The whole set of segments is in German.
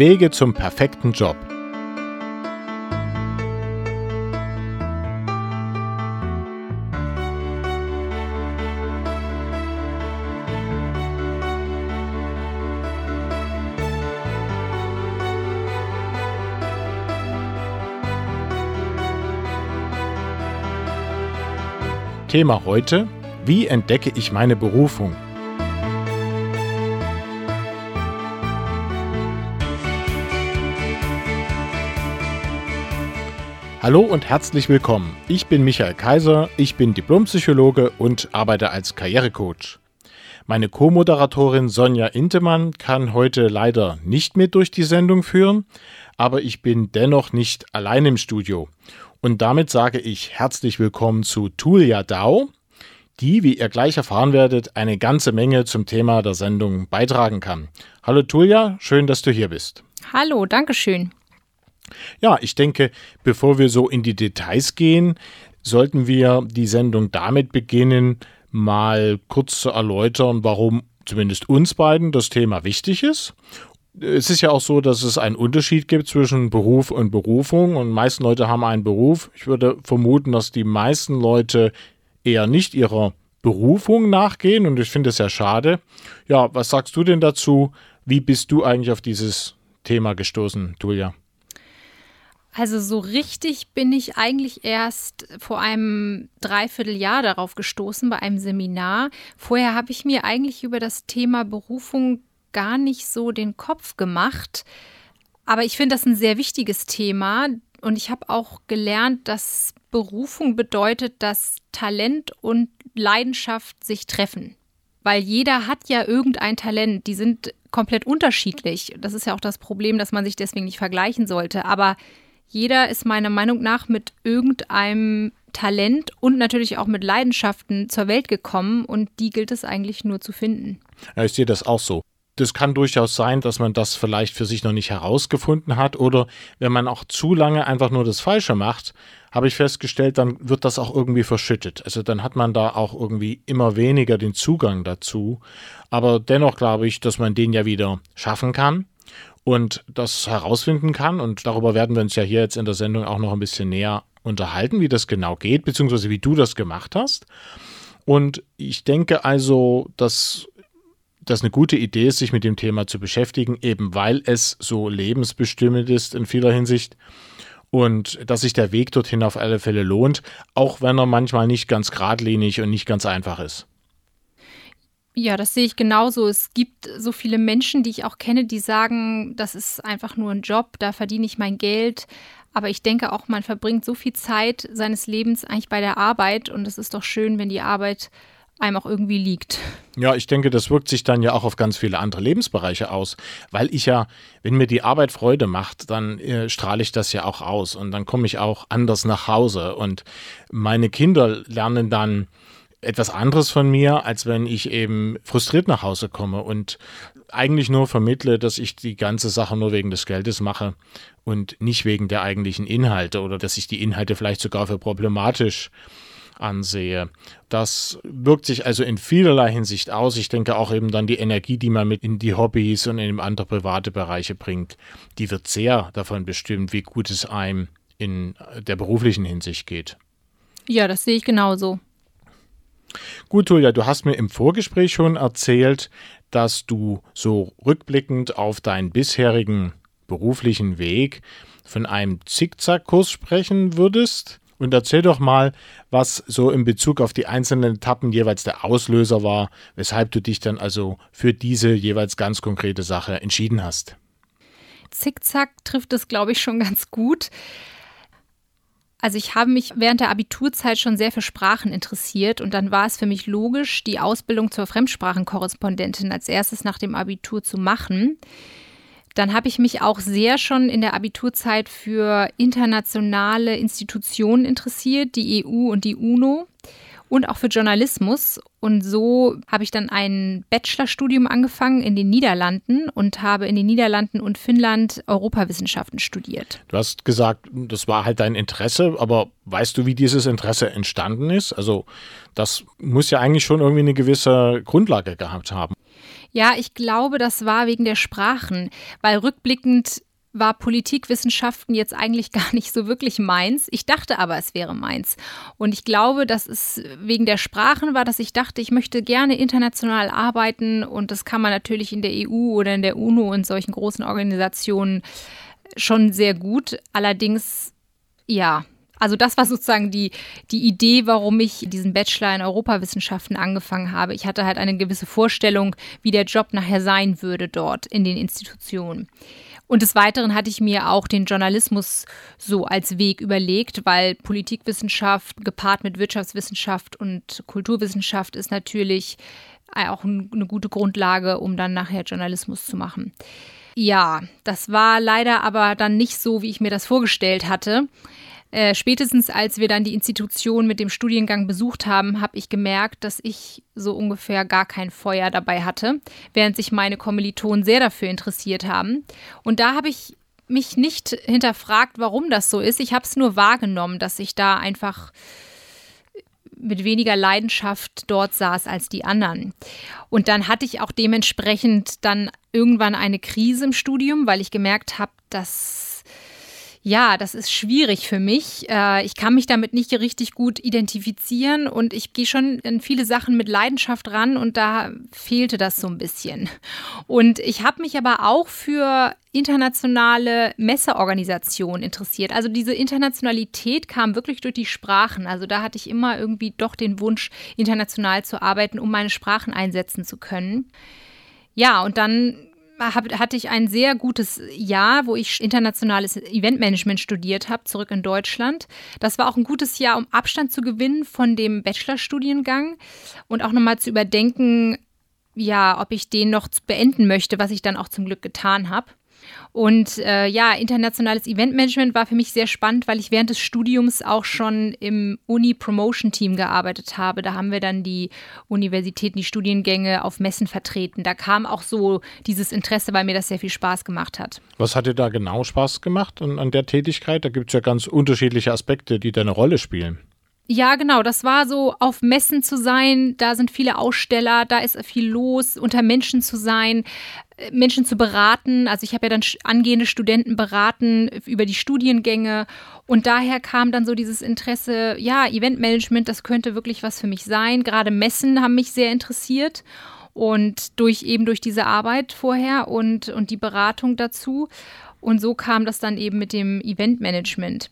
Wege zum perfekten Job. Thema heute, wie entdecke ich meine Berufung? Hallo und herzlich willkommen. Ich bin Michael Kaiser, ich bin Diplompsychologe und arbeite als Karrierecoach. Meine Co-Moderatorin Sonja Intemann kann heute leider nicht mit durch die Sendung führen, aber ich bin dennoch nicht allein im Studio. Und damit sage ich herzlich willkommen zu Tulia Dau, die, wie ihr gleich erfahren werdet, eine ganze Menge zum Thema der Sendung beitragen kann. Hallo Tulia, schön, dass du hier bist. Hallo, danke schön. Ja, ich denke, bevor wir so in die Details gehen, sollten wir die Sendung damit beginnen, mal kurz zu erläutern, warum zumindest uns beiden das Thema wichtig ist es ist ja auch so, dass es einen Unterschied gibt zwischen Beruf und Berufung und meisten Leute haben einen Beruf. Ich würde vermuten, dass die meisten Leute eher nicht ihrer Berufung nachgehen und ich finde es ja schade. Ja, was sagst du denn dazu? Wie bist du eigentlich auf dieses Thema gestoßen, Julia? Also so richtig bin ich eigentlich erst vor einem Dreivierteljahr darauf gestoßen bei einem Seminar. Vorher habe ich mir eigentlich über das Thema Berufung gar nicht so den Kopf gemacht. Aber ich finde das ein sehr wichtiges Thema und ich habe auch gelernt, dass Berufung bedeutet, dass Talent und Leidenschaft sich treffen. Weil jeder hat ja irgendein Talent, die sind komplett unterschiedlich. Das ist ja auch das Problem, dass man sich deswegen nicht vergleichen sollte. Aber jeder ist meiner Meinung nach mit irgendeinem Talent und natürlich auch mit Leidenschaften zur Welt gekommen und die gilt es eigentlich nur zu finden. Ja, ich sehe das auch so das kann durchaus sein, dass man das vielleicht für sich noch nicht herausgefunden hat oder wenn man auch zu lange einfach nur das Falsche macht, habe ich festgestellt, dann wird das auch irgendwie verschüttet. Also dann hat man da auch irgendwie immer weniger den Zugang dazu. Aber dennoch glaube ich, dass man den ja wieder schaffen kann und das herausfinden kann. Und darüber werden wir uns ja hier jetzt in der Sendung auch noch ein bisschen näher unterhalten, wie das genau geht, beziehungsweise wie du das gemacht hast. Und ich denke also, dass das eine gute Idee ist, sich mit dem Thema zu beschäftigen, eben weil es so lebensbestimmend ist in vieler Hinsicht und dass sich der Weg dorthin auf alle Fälle lohnt, auch wenn er manchmal nicht ganz geradlinig und nicht ganz einfach ist. Ja, das sehe ich genauso. Es gibt so viele Menschen, die ich auch kenne, die sagen, das ist einfach nur ein Job, da verdiene ich mein Geld. Aber ich denke auch, man verbringt so viel Zeit seines Lebens eigentlich bei der Arbeit und es ist doch schön, wenn die Arbeit einem auch irgendwie liegt. Ja, ich denke, das wirkt sich dann ja auch auf ganz viele andere Lebensbereiche aus, weil ich ja, wenn mir die Arbeit Freude macht, dann äh, strahle ich das ja auch aus und dann komme ich auch anders nach Hause und meine Kinder lernen dann etwas anderes von mir, als wenn ich eben frustriert nach Hause komme und eigentlich nur vermittle, dass ich die ganze Sache nur wegen des Geldes mache und nicht wegen der eigentlichen Inhalte oder dass ich die Inhalte vielleicht sogar für problematisch ansehe. Das wirkt sich also in vielerlei Hinsicht aus. Ich denke auch eben dann die Energie, die man mit in die Hobbys und in andere private Bereiche bringt, die wird sehr davon bestimmt, wie gut es einem in der beruflichen Hinsicht geht. Ja, das sehe ich genauso. Gut, Julia, du hast mir im Vorgespräch schon erzählt, dass du so rückblickend auf deinen bisherigen beruflichen Weg von einem Zickzackkurs sprechen würdest. Und erzähl doch mal, was so in Bezug auf die einzelnen Etappen jeweils der Auslöser war, weshalb du dich dann also für diese jeweils ganz konkrete Sache entschieden hast. Zickzack trifft es, glaube ich, schon ganz gut. Also ich habe mich während der Abiturzeit schon sehr für Sprachen interessiert und dann war es für mich logisch, die Ausbildung zur Fremdsprachenkorrespondentin als erstes nach dem Abitur zu machen. Dann habe ich mich auch sehr schon in der Abiturzeit für internationale Institutionen interessiert, die EU und die UNO und auch für Journalismus. Und so habe ich dann ein Bachelorstudium angefangen in den Niederlanden und habe in den Niederlanden und Finnland Europawissenschaften studiert. Du hast gesagt, das war halt dein Interesse, aber weißt du, wie dieses Interesse entstanden ist? Also das muss ja eigentlich schon irgendwie eine gewisse Grundlage gehabt haben. Ja, ich glaube, das war wegen der Sprachen, weil rückblickend war Politikwissenschaften jetzt eigentlich gar nicht so wirklich meins. Ich dachte aber, es wäre meins. Und ich glaube, dass es wegen der Sprachen war, dass ich dachte, ich möchte gerne international arbeiten. Und das kann man natürlich in der EU oder in der UNO und solchen großen Organisationen schon sehr gut. Allerdings, ja, also das war sozusagen die, die Idee, warum ich diesen Bachelor in Europawissenschaften angefangen habe. Ich hatte halt eine gewisse Vorstellung, wie der Job nachher sein würde dort in den Institutionen. Und des Weiteren hatte ich mir auch den Journalismus so als Weg überlegt, weil Politikwissenschaft gepaart mit Wirtschaftswissenschaft und Kulturwissenschaft ist natürlich auch eine gute Grundlage, um dann nachher Journalismus zu machen. Ja, das war leider aber dann nicht so, wie ich mir das vorgestellt hatte. Äh, spätestens als wir dann die Institution mit dem Studiengang besucht haben, habe ich gemerkt, dass ich so ungefähr gar kein Feuer dabei hatte, während sich meine Kommilitonen sehr dafür interessiert haben. Und da habe ich mich nicht hinterfragt, warum das so ist. Ich habe es nur wahrgenommen, dass ich da einfach mit weniger Leidenschaft dort saß als die anderen. Und dann hatte ich auch dementsprechend dann irgendwann eine Krise im Studium, weil ich gemerkt habe, dass ja, das ist schwierig für mich. Äh, ich kann mich damit nicht richtig gut identifizieren und ich gehe schon in viele Sachen mit Leidenschaft ran und da fehlte das so ein bisschen. Und ich habe mich aber auch für internationale Messeorganisationen interessiert. Also diese Internationalität kam wirklich durch die Sprachen. Also da hatte ich immer irgendwie doch den Wunsch, international zu arbeiten, um meine Sprachen einsetzen zu können. Ja, und dann hatte ich ein sehr gutes Jahr, wo ich internationales Eventmanagement studiert habe, zurück in Deutschland. Das war auch ein gutes Jahr, um Abstand zu gewinnen von dem Bachelorstudiengang und auch nochmal zu überdenken, ja, ob ich den noch beenden möchte, was ich dann auch zum Glück getan habe. Und äh, ja, internationales Eventmanagement war für mich sehr spannend, weil ich während des Studiums auch schon im Uni-Promotion-Team gearbeitet habe. Da haben wir dann die Universitäten, die Studiengänge auf Messen vertreten. Da kam auch so dieses Interesse, weil mir das sehr viel Spaß gemacht hat. Was hat dir da genau Spaß gemacht an, an der Tätigkeit? Da gibt es ja ganz unterschiedliche Aspekte, die da eine Rolle spielen. Ja, genau. Das war so, auf Messen zu sein. Da sind viele Aussteller, da ist viel los, unter Menschen zu sein, äh, Menschen zu beraten. Also ich habe ja dann angehende Studenten beraten über die Studiengänge. Und daher kam dann so dieses Interesse, ja, Eventmanagement, das könnte wirklich was für mich sein. Gerade Messen haben mich sehr interessiert. Und durch eben durch diese Arbeit vorher und, und die Beratung dazu. Und so kam das dann eben mit dem Eventmanagement.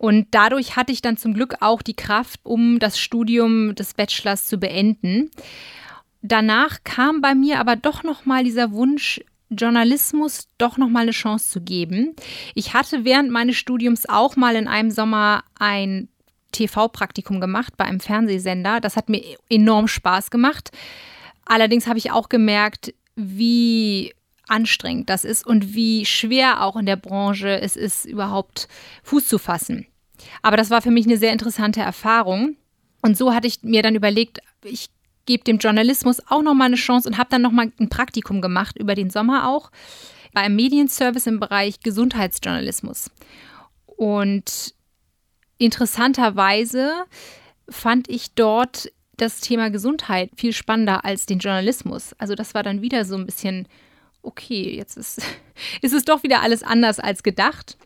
Und dadurch hatte ich dann zum Glück auch die Kraft, um das Studium des Bachelors zu beenden. Danach kam bei mir aber doch noch mal dieser Wunsch, Journalismus doch noch mal eine Chance zu geben. Ich hatte während meines Studiums auch mal in einem Sommer ein TV-Praktikum gemacht bei einem Fernsehsender. Das hat mir enorm Spaß gemacht. Allerdings habe ich auch gemerkt, wie anstrengend das ist und wie schwer auch in der Branche es ist, überhaupt Fuß zu fassen. Aber das war für mich eine sehr interessante Erfahrung. Und so hatte ich mir dann überlegt, ich gebe dem Journalismus auch nochmal eine Chance und habe dann nochmal ein Praktikum gemacht, über den Sommer auch, bei einem Medienservice im Bereich Gesundheitsjournalismus. Und interessanterweise fand ich dort das Thema Gesundheit viel spannender als den Journalismus. Also das war dann wieder so ein bisschen, okay, jetzt ist, ist es doch wieder alles anders als gedacht.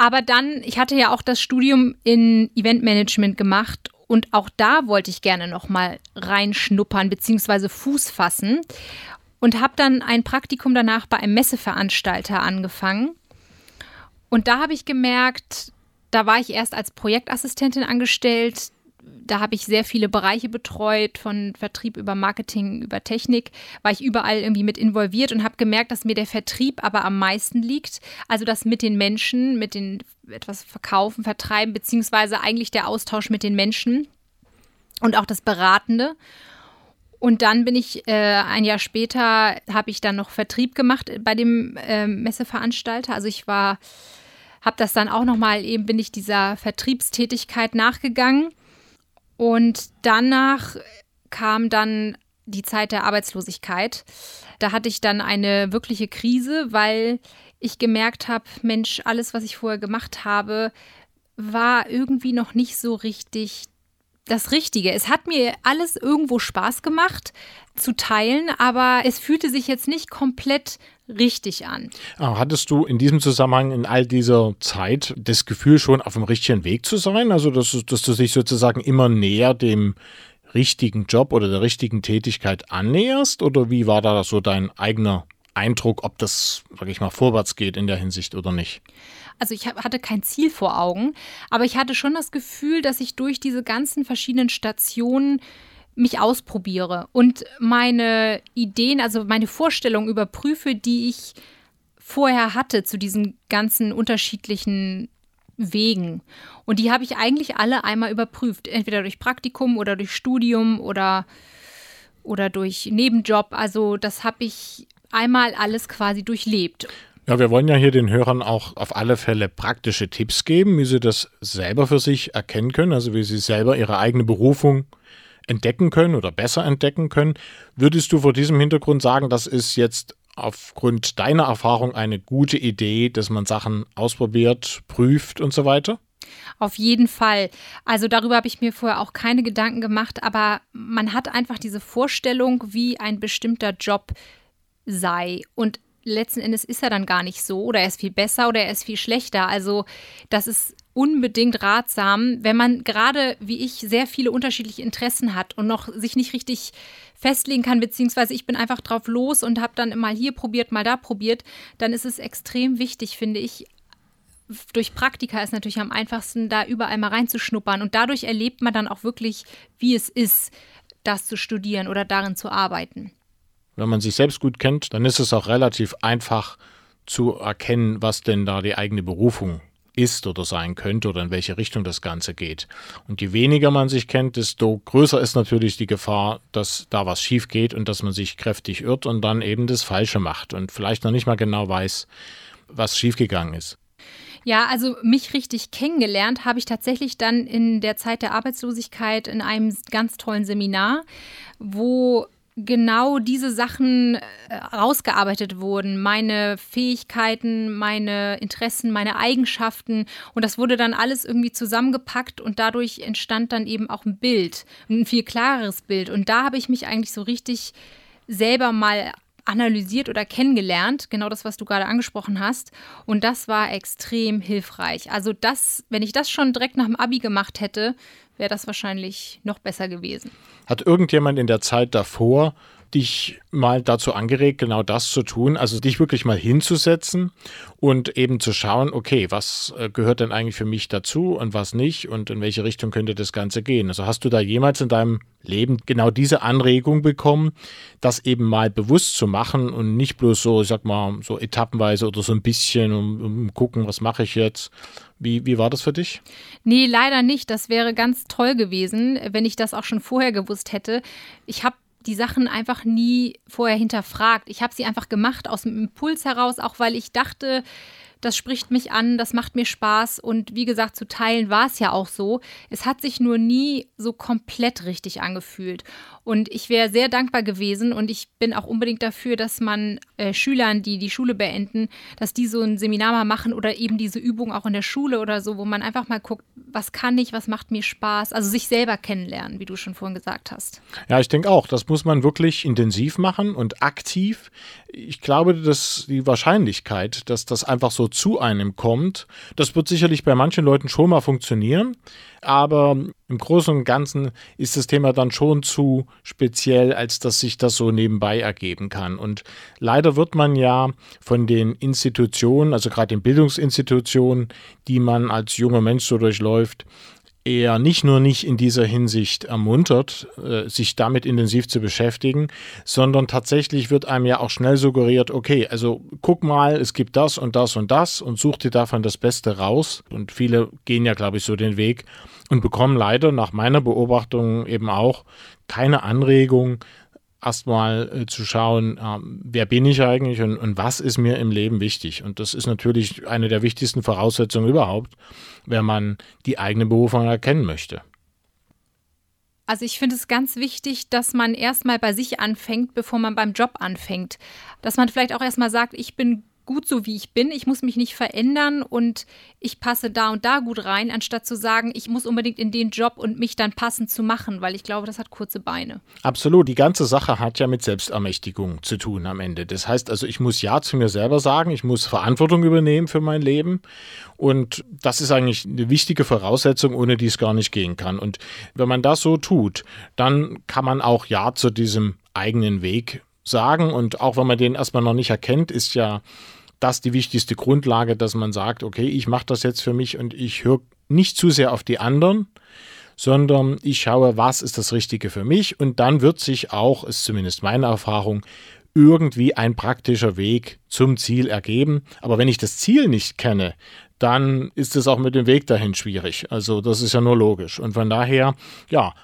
Aber dann, ich hatte ja auch das Studium in Eventmanagement gemacht und auch da wollte ich gerne noch mal reinschnuppern bzw. Fuß fassen und habe dann ein Praktikum danach bei einem Messeveranstalter angefangen. Und da habe ich gemerkt, da war ich erst als Projektassistentin angestellt da habe ich sehr viele Bereiche betreut, von Vertrieb über Marketing, über Technik, war ich überall irgendwie mit involviert und habe gemerkt, dass mir der Vertrieb aber am meisten liegt. Also das mit den Menschen, mit den etwas verkaufen, vertreiben, beziehungsweise eigentlich der Austausch mit den Menschen und auch das Beratende. Und dann bin ich äh, ein Jahr später, habe ich dann noch Vertrieb gemacht bei dem äh, Messeveranstalter. Also ich war, habe das dann auch nochmal eben, bin ich dieser Vertriebstätigkeit nachgegangen und danach kam dann die Zeit der Arbeitslosigkeit. Da hatte ich dann eine wirkliche Krise, weil ich gemerkt habe, Mensch, alles, was ich vorher gemacht habe, war irgendwie noch nicht so richtig das Richtige. Es hat mir alles irgendwo Spaß gemacht zu teilen, aber es fühlte sich jetzt nicht komplett richtig an. Ah, hattest du in diesem Zusammenhang in all dieser Zeit das Gefühl, schon auf dem richtigen Weg zu sein? Also, dass, dass du dich sozusagen immer näher dem richtigen Job oder der richtigen Tätigkeit annäherst? Oder wie war da so dein eigener Eindruck, ob das, sag ich mal, vorwärts geht in der Hinsicht oder nicht? Also ich hatte kein Ziel vor Augen, aber ich hatte schon das Gefühl, dass ich durch diese ganzen verschiedenen Stationen mich ausprobiere und meine Ideen, also meine Vorstellungen überprüfe, die ich vorher hatte zu diesen ganzen unterschiedlichen Wegen. Und die habe ich eigentlich alle einmal überprüft, entweder durch Praktikum oder durch Studium oder, oder durch Nebenjob. Also das habe ich einmal alles quasi durchlebt. Ja, wir wollen ja hier den Hörern auch auf alle Fälle praktische Tipps geben, wie sie das selber für sich erkennen können, also wie sie selber ihre eigene Berufung entdecken können oder besser entdecken können. Würdest du vor diesem Hintergrund sagen, das ist jetzt aufgrund deiner Erfahrung eine gute Idee, dass man Sachen ausprobiert, prüft und so weiter? Auf jeden Fall. Also darüber habe ich mir vorher auch keine Gedanken gemacht, aber man hat einfach diese Vorstellung, wie ein bestimmter Job sei. Und letzten Endes ist er dann gar nicht so oder er ist viel besser oder er ist viel schlechter. Also das ist unbedingt ratsam, wenn man gerade wie ich sehr viele unterschiedliche Interessen hat und noch sich nicht richtig festlegen kann, beziehungsweise ich bin einfach drauf los und habe dann mal hier probiert, mal da probiert, dann ist es extrem wichtig, finde ich. Durch Praktika ist natürlich am einfachsten, da überall mal reinzuschnuppern und dadurch erlebt man dann auch wirklich, wie es ist, das zu studieren oder darin zu arbeiten. Wenn man sich selbst gut kennt, dann ist es auch relativ einfach zu erkennen, was denn da die eigene Berufung ist oder sein könnte oder in welche Richtung das Ganze geht. Und je weniger man sich kennt, desto größer ist natürlich die Gefahr, dass da was schief geht und dass man sich kräftig irrt und dann eben das Falsche macht und vielleicht noch nicht mal genau weiß, was schiefgegangen ist. Ja, also mich richtig kennengelernt habe ich tatsächlich dann in der Zeit der Arbeitslosigkeit in einem ganz tollen Seminar, wo genau diese Sachen äh, rausgearbeitet wurden. Meine Fähigkeiten, meine Interessen, meine Eigenschaften. Und das wurde dann alles irgendwie zusammengepackt und dadurch entstand dann eben auch ein Bild, ein viel klareres Bild. Und da habe ich mich eigentlich so richtig selber mal analysiert oder kennengelernt, genau das, was du gerade angesprochen hast. Und das war extrem hilfreich. Also das, wenn ich das schon direkt nach dem Abi gemacht hätte, wäre das wahrscheinlich noch besser gewesen. Hat irgendjemand in der Zeit davor dich mal dazu angeregt, genau das zu tun, also dich wirklich mal hinzusetzen und eben zu schauen, okay, was äh, gehört denn eigentlich für mich dazu und was nicht und in welche Richtung könnte das Ganze gehen? Also hast du da jemals in deinem Leben genau diese Anregung bekommen, das eben mal bewusst zu machen und nicht bloß so, ich sag mal, so etappenweise oder so ein bisschen um, um gucken, was mache ich jetzt wie, wie war das für dich? Nee, leider nicht. Das wäre ganz toll gewesen, wenn ich das auch schon vorher gewusst hätte. Ich habe die Sachen einfach nie vorher hinterfragt. Ich habe sie einfach gemacht aus dem Impuls heraus, auch weil ich dachte, das spricht mich an, das macht mir Spaß und wie gesagt, zu teilen war es ja auch so. Es hat sich nur nie so komplett richtig angefühlt. Und ich wäre sehr dankbar gewesen und ich bin auch unbedingt dafür, dass man äh, Schülern, die die Schule beenden, dass die so ein Seminar mal machen oder eben diese Übung auch in der Schule oder so, wo man einfach mal guckt, was kann ich, was macht mir Spaß, also sich selber kennenlernen, wie du schon vorhin gesagt hast. Ja, ich denke auch, das muss man wirklich intensiv machen und aktiv. Ich glaube, dass die Wahrscheinlichkeit, dass das einfach so zu einem kommt, das wird sicherlich bei manchen Leuten schon mal funktionieren. Aber im Großen und Ganzen ist das Thema dann schon zu speziell, als dass sich das so nebenbei ergeben kann. Und leider wird man ja von den Institutionen, also gerade den Bildungsinstitutionen, die man als junger Mensch so durchläuft, eher nicht nur nicht in dieser Hinsicht ermuntert, äh, sich damit intensiv zu beschäftigen, sondern tatsächlich wird einem ja auch schnell suggeriert, okay, also guck mal, es gibt das und das und das und such dir davon das Beste raus. Und viele gehen ja, glaube ich, so den Weg und bekommen leider nach meiner Beobachtung eben auch keine Anregung, erstmal äh, zu schauen, äh, wer bin ich eigentlich und, und, was ist mir im Leben wichtig. Und das ist natürlich eine der wichtigsten Voraussetzungen überhaupt, wenn man die eigene Berufung erkennen möchte. Also ich finde es ganz wichtig, dass man erstmal bei sich anfängt, bevor man beim Job anfängt. Dass man vielleicht auch erstmal sagt, ich bin gut so, wie ich bin. Ich muss mich nicht verändern und ich passe da und da gut rein, anstatt zu sagen, ich muss unbedingt in den Job und mich dann passend zu machen, weil ich glaube, das hat kurze Beine. Absolut. Die ganze Sache hat ja mit Selbstermächtigung zu tun am Ende. Das heißt also, ich muss Ja zu mir selber sagen, ich muss Verantwortung übernehmen für mein Leben und das ist eigentlich eine wichtige Voraussetzung, ohne die es gar nicht gehen kann. Und wenn man das so tut, dann kann man auch Ja zu diesem eigenen Weg sagen. Und auch wenn man den erstmal noch nicht erkennt, ist ja das die wichtigste Grundlage, dass man sagt, okay, ich mache das jetzt für mich und ich höre nicht zu sehr auf die anderen, sondern ich schaue, was ist das Richtige für mich und dann wird sich auch, ist zumindest meine Erfahrung, irgendwie ein praktischer Weg zum Ziel ergeben. Aber wenn ich das Ziel nicht kenne, dann ist es auch mit dem Weg dahin schwierig. Also das ist ja nur logisch. Und von daher, ja,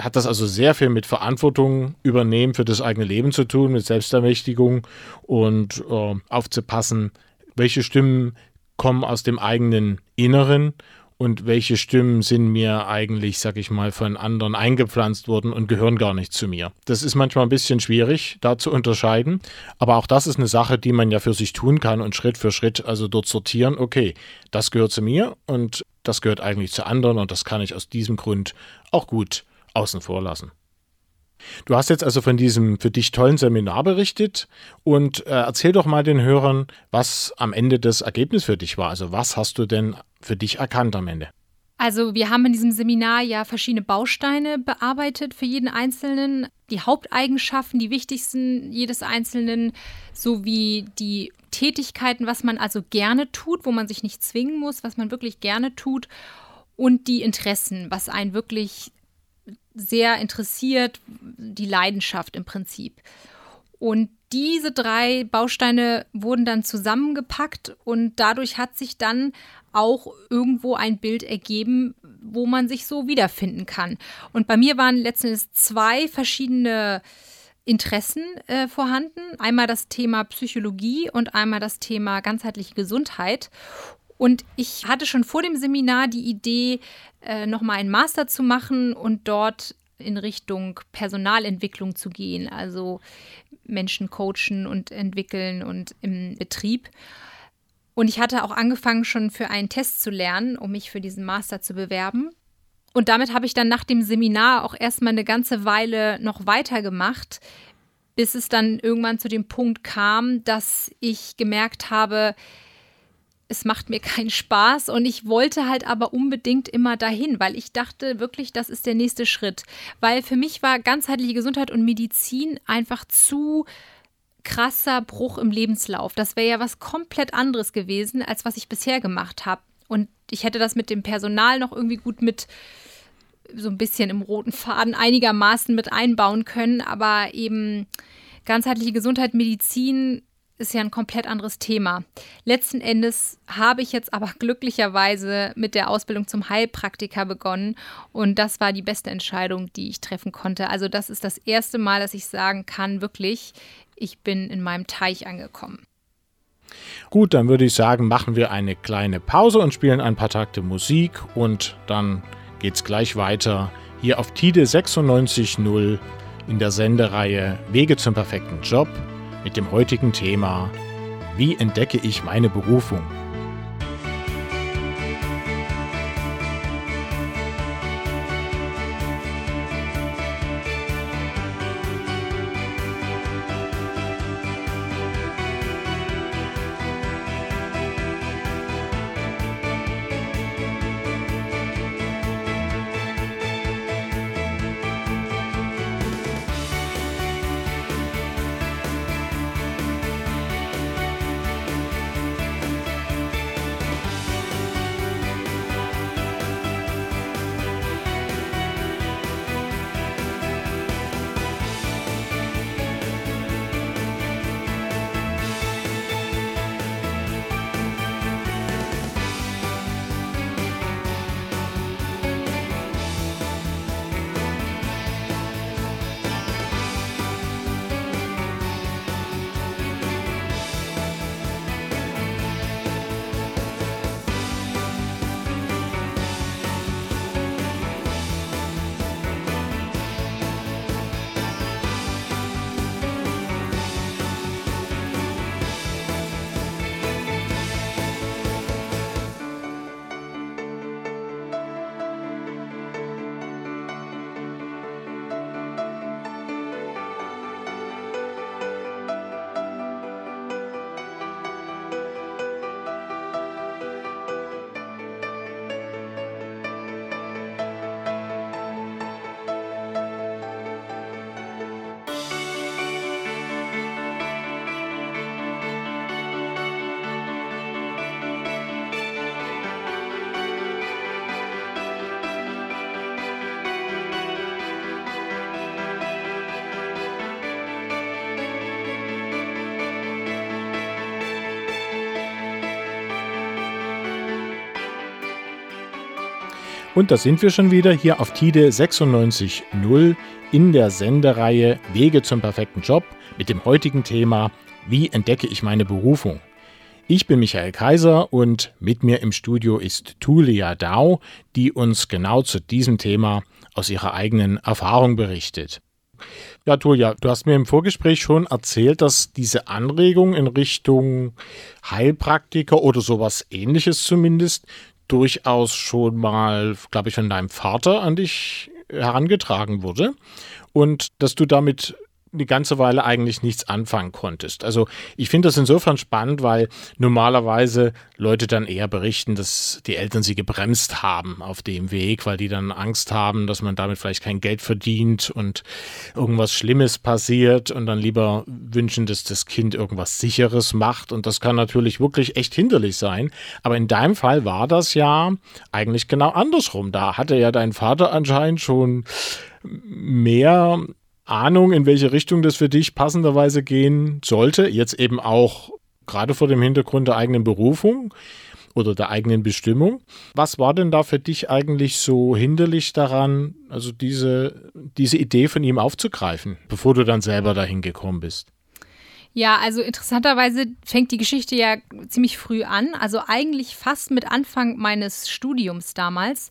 hat das also sehr viel mit Verantwortung übernehmen für das eigene Leben zu tun, mit Selbstermächtigung und äh, aufzupassen, welche Stimmen kommen aus dem eigenen Inneren und welche Stimmen sind mir eigentlich, sag ich mal, von anderen eingepflanzt worden und gehören gar nicht zu mir. Das ist manchmal ein bisschen schwierig, da zu unterscheiden, aber auch das ist eine Sache, die man ja für sich tun kann und Schritt für Schritt also dort sortieren, okay, das gehört zu mir und das gehört eigentlich zu anderen und das kann ich aus diesem Grund auch gut außen vor lassen. Du hast jetzt also von diesem für dich tollen Seminar berichtet und äh, erzähl doch mal den Hörern, was am Ende das Ergebnis für dich war. Also was hast du denn für dich erkannt am Ende? Also wir haben in diesem Seminar ja verschiedene Bausteine bearbeitet für jeden Einzelnen. Die Haupteigenschaften, die wichtigsten jedes Einzelnen, sowie die Tätigkeiten, was man also gerne tut, wo man sich nicht zwingen muss, was man wirklich gerne tut. Und die Interessen, was einen wirklich sehr interessiert, die Leidenschaft im Prinzip. Und diese drei Bausteine wurden dann zusammengepackt und dadurch hat sich dann auch irgendwo ein Bild ergeben, wo man sich so wiederfinden kann. Und bei mir waren letztendlich zwei verschiedene Interessen äh, vorhanden. Einmal das Thema Psychologie und einmal das Thema ganzheitliche Gesundheit. Und ich hatte schon vor dem Seminar die Idee, äh, nochmal einen Master zu machen und dort in Richtung Personalentwicklung zu gehen, also Menschen coachen und entwickeln und im Betrieb. Und ich hatte auch angefangen, schon für einen Test zu lernen, um mich für diesen Master zu bewerben. Und damit habe ich dann nach dem Seminar auch erstmal eine ganze Weile noch weitergemacht, bis es dann irgendwann zu dem Punkt kam, dass ich gemerkt habe, es macht mir keinen Spaß und ich wollte halt aber unbedingt immer dahin, weil ich dachte wirklich, das ist der nächste Schritt. Weil für mich war ganzheitliche Gesundheit und Medizin einfach zu krasser Bruch im Lebenslauf. Das wäre ja was komplett anderes gewesen, als was ich bisher gemacht habe. Und ich hätte das mit dem Personal noch irgendwie gut mit so ein bisschen im roten Faden einigermaßen mit einbauen können, aber eben ganzheitliche Gesundheit, Medizin ist ja ein komplett anderes Thema. Letzten Endes habe ich jetzt aber glücklicherweise mit der Ausbildung zum Heilpraktiker begonnen und das war die beste Entscheidung, die ich treffen konnte. Also das ist das erste Mal, dass ich sagen kann, wirklich, ich bin in meinem Teich angekommen. Gut, dann würde ich sagen, machen wir eine kleine Pause und spielen ein paar Takte Musik und dann geht es gleich weiter hier auf TIDE 96.0 in der Sendereihe Wege zum perfekten Job mit dem heutigen Thema Wie entdecke ich meine Berufung? Und da sind wir schon wieder hier auf TIDE 96.0 in der Sendereihe Wege zum perfekten Job mit dem heutigen Thema Wie entdecke ich meine Berufung? Ich bin Michael Kaiser und mit mir im Studio ist Tulia Dau, die uns genau zu diesem Thema aus ihrer eigenen Erfahrung berichtet. Ja, Tulia, du hast mir im Vorgespräch schon erzählt, dass diese Anregung in Richtung Heilpraktiker oder sowas ähnliches zumindest durchaus schon mal, glaube ich, von deinem Vater an dich herangetragen wurde. Und dass du damit eine ganze Weile eigentlich nichts anfangen konntest. Also ich finde das insofern spannend, weil normalerweise Leute dann eher berichten, dass die Eltern sie gebremst haben auf dem Weg, weil die dann Angst haben, dass man damit vielleicht kein Geld verdient und irgendwas Schlimmes passiert und dann lieber wünschen, dass das Kind irgendwas Sicheres macht. Und das kann natürlich wirklich echt hinderlich sein. Aber in deinem Fall war das ja eigentlich genau andersrum. Da hatte ja dein Vater anscheinend schon mehr Ahnung, in welche Richtung das für dich passenderweise gehen sollte. Jetzt eben auch gerade vor dem Hintergrund der eigenen Berufung oder der eigenen Bestimmung. Was war denn da für dich eigentlich so hinderlich daran, also diese, diese Idee von ihm aufzugreifen, bevor du dann selber dahin gekommen bist? Ja, also interessanterweise fängt die Geschichte ja ziemlich früh an, also eigentlich fast mit Anfang meines Studiums damals.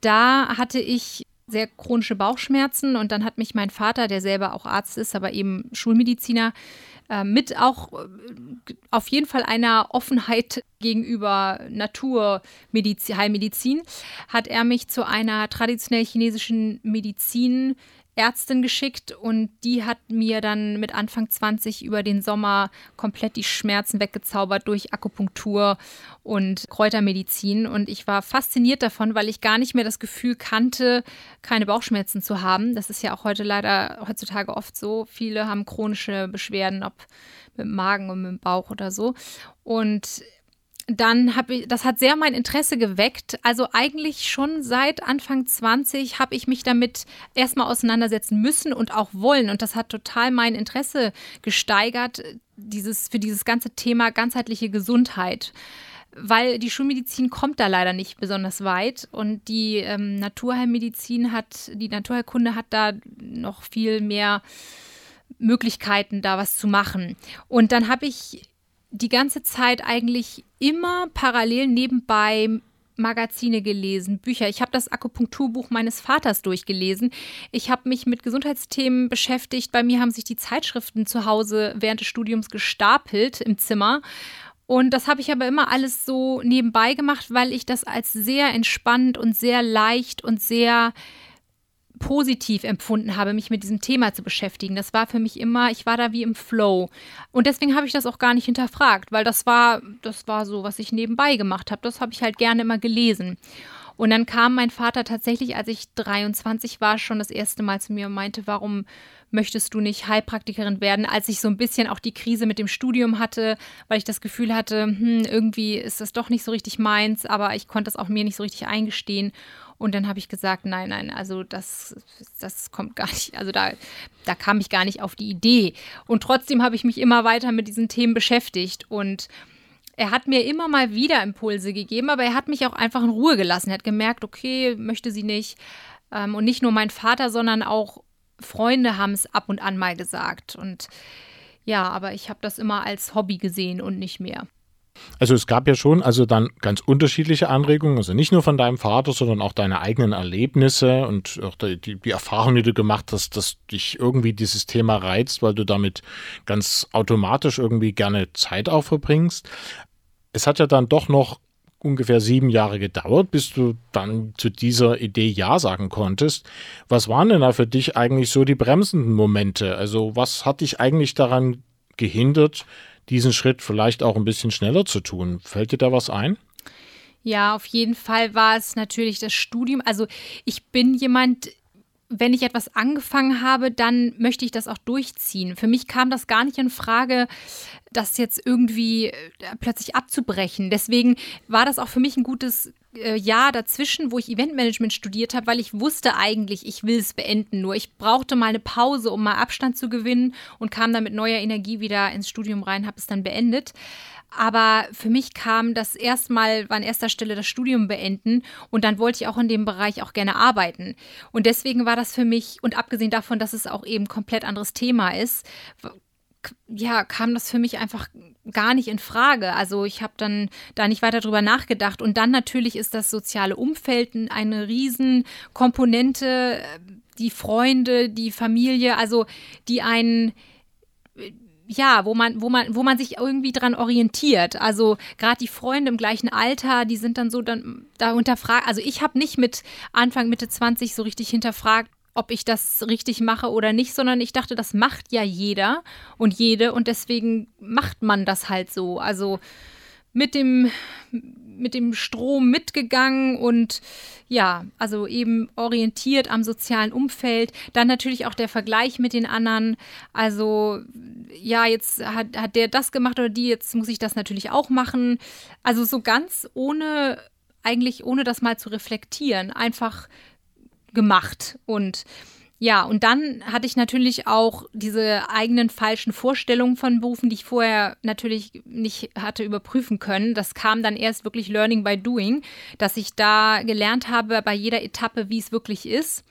Da hatte ich sehr chronische Bauchschmerzen und dann hat mich mein Vater, der selber auch Arzt ist, aber eben Schulmediziner, äh, mit auch äh, auf jeden Fall einer Offenheit gegenüber Naturmedizin, Heilmedizin, hat er mich zu einer traditionell chinesischen Medizin Ärztin geschickt und die hat mir dann mit Anfang 20 über den Sommer komplett die Schmerzen weggezaubert durch Akupunktur und Kräutermedizin. Und ich war fasziniert davon, weil ich gar nicht mehr das Gefühl kannte, keine Bauchschmerzen zu haben. Das ist ja auch heute leider heutzutage oft so. Viele haben chronische Beschwerden, ob mit dem Magen und mit dem Bauch oder so. Und dann habe ich, das hat sehr mein Interesse geweckt. Also eigentlich schon seit Anfang 20 habe ich mich damit erstmal auseinandersetzen müssen und auch wollen. Und das hat total mein Interesse gesteigert, dieses, für dieses ganze Thema ganzheitliche Gesundheit. Weil die Schulmedizin kommt da leider nicht besonders weit und die ähm, Naturheilmedizin hat, die Naturheilkunde hat da noch viel mehr Möglichkeiten, da was zu machen. Und dann habe ich die ganze Zeit eigentlich immer parallel nebenbei Magazine gelesen, Bücher. Ich habe das Akupunkturbuch meines Vaters durchgelesen. Ich habe mich mit Gesundheitsthemen beschäftigt. Bei mir haben sich die Zeitschriften zu Hause während des Studiums gestapelt im Zimmer. Und das habe ich aber immer alles so nebenbei gemacht, weil ich das als sehr entspannt und sehr leicht und sehr positiv empfunden habe, mich mit diesem Thema zu beschäftigen. Das war für mich immer, ich war da wie im Flow. Und deswegen habe ich das auch gar nicht hinterfragt, weil das war, das war so, was ich nebenbei gemacht habe. Das habe ich halt gerne immer gelesen. Und dann kam mein Vater tatsächlich, als ich 23 war, schon das erste Mal zu mir und meinte, warum möchtest du nicht Heilpraktikerin werden, als ich so ein bisschen auch die Krise mit dem Studium hatte, weil ich das Gefühl hatte, hm, irgendwie ist das doch nicht so richtig meins, aber ich konnte das auch mir nicht so richtig eingestehen. Und dann habe ich gesagt, nein, nein, also das, das kommt gar nicht, also da, da kam ich gar nicht auf die Idee. Und trotzdem habe ich mich immer weiter mit diesen Themen beschäftigt und er hat mir immer mal wieder Impulse gegeben, aber er hat mich auch einfach in Ruhe gelassen. Er hat gemerkt, okay, möchte sie nicht. Ähm, und nicht nur mein Vater, sondern auch Freunde haben es ab und an mal gesagt. Und ja, aber ich habe das immer als Hobby gesehen und nicht mehr. Also es gab ja schon also dann ganz unterschiedliche Anregungen, also nicht nur von deinem Vater, sondern auch deine eigenen Erlebnisse und auch die, die, Erfahrung, die du gemacht hast, dass dich irgendwie dieses Thema reizt, weil du damit ganz automatisch irgendwie gerne Zeit auch verbringst. Es hat ja dann doch noch ungefähr sieben Jahre gedauert, bis du dann zu dieser Idee Ja sagen konntest. Was waren denn da für dich eigentlich so die bremsenden Momente? Also was hat dich eigentlich daran gehindert, diesen Schritt vielleicht auch ein bisschen schneller zu tun. Fällt dir da was ein? Ja, auf jeden Fall war es natürlich das Studium. Also ich bin jemand, wenn ich etwas angefangen habe, dann möchte ich das auch durchziehen. Für mich kam das gar nicht in Frage, das jetzt irgendwie äh, plötzlich abzubrechen. Deswegen war das auch für mich ein gutes äh, Jahr dazwischen, wo ich Eventmanagement studiert habe, weil ich wusste eigentlich, ich will es beenden. Nur ich brauchte mal eine Pause, um mal Abstand zu gewinnen und kam dann mit neuer Energie wieder ins Studium rein, habe es dann beendet. Aber für mich kam das erstmal, war an erster Stelle das Studium beenden und dann wollte ich auch in dem Bereich auch gerne arbeiten. Und deswegen war das für mich, und abgesehen davon, dass es auch eben komplett anderes Thema ist, ja, kam das für mich einfach gar nicht in Frage. Also ich habe dann da nicht weiter drüber nachgedacht. Und dann natürlich ist das soziale Umfeld eine Riesenkomponente, die Freunde, die Familie, also die einen ja, wo man, wo man, wo man sich irgendwie dran orientiert. Also gerade die Freunde im gleichen Alter, die sind dann so dann da unterfragt. Also ich habe nicht mit Anfang Mitte 20 so richtig hinterfragt, ob ich das richtig mache oder nicht, sondern ich dachte, das macht ja jeder und jede und deswegen macht man das halt so. Also mit dem, mit dem Strom mitgegangen und ja, also eben orientiert am sozialen Umfeld. Dann natürlich auch der Vergleich mit den anderen. Also ja, jetzt hat, hat der das gemacht oder die, jetzt muss ich das natürlich auch machen. Also so ganz ohne, eigentlich ohne das mal zu reflektieren. Einfach gemacht. Und ja, und dann hatte ich natürlich auch diese eigenen falschen Vorstellungen von Berufen, die ich vorher natürlich nicht hatte überprüfen können. Das kam dann erst wirklich Learning by Doing, dass ich da gelernt habe bei jeder Etappe, wie es wirklich ist.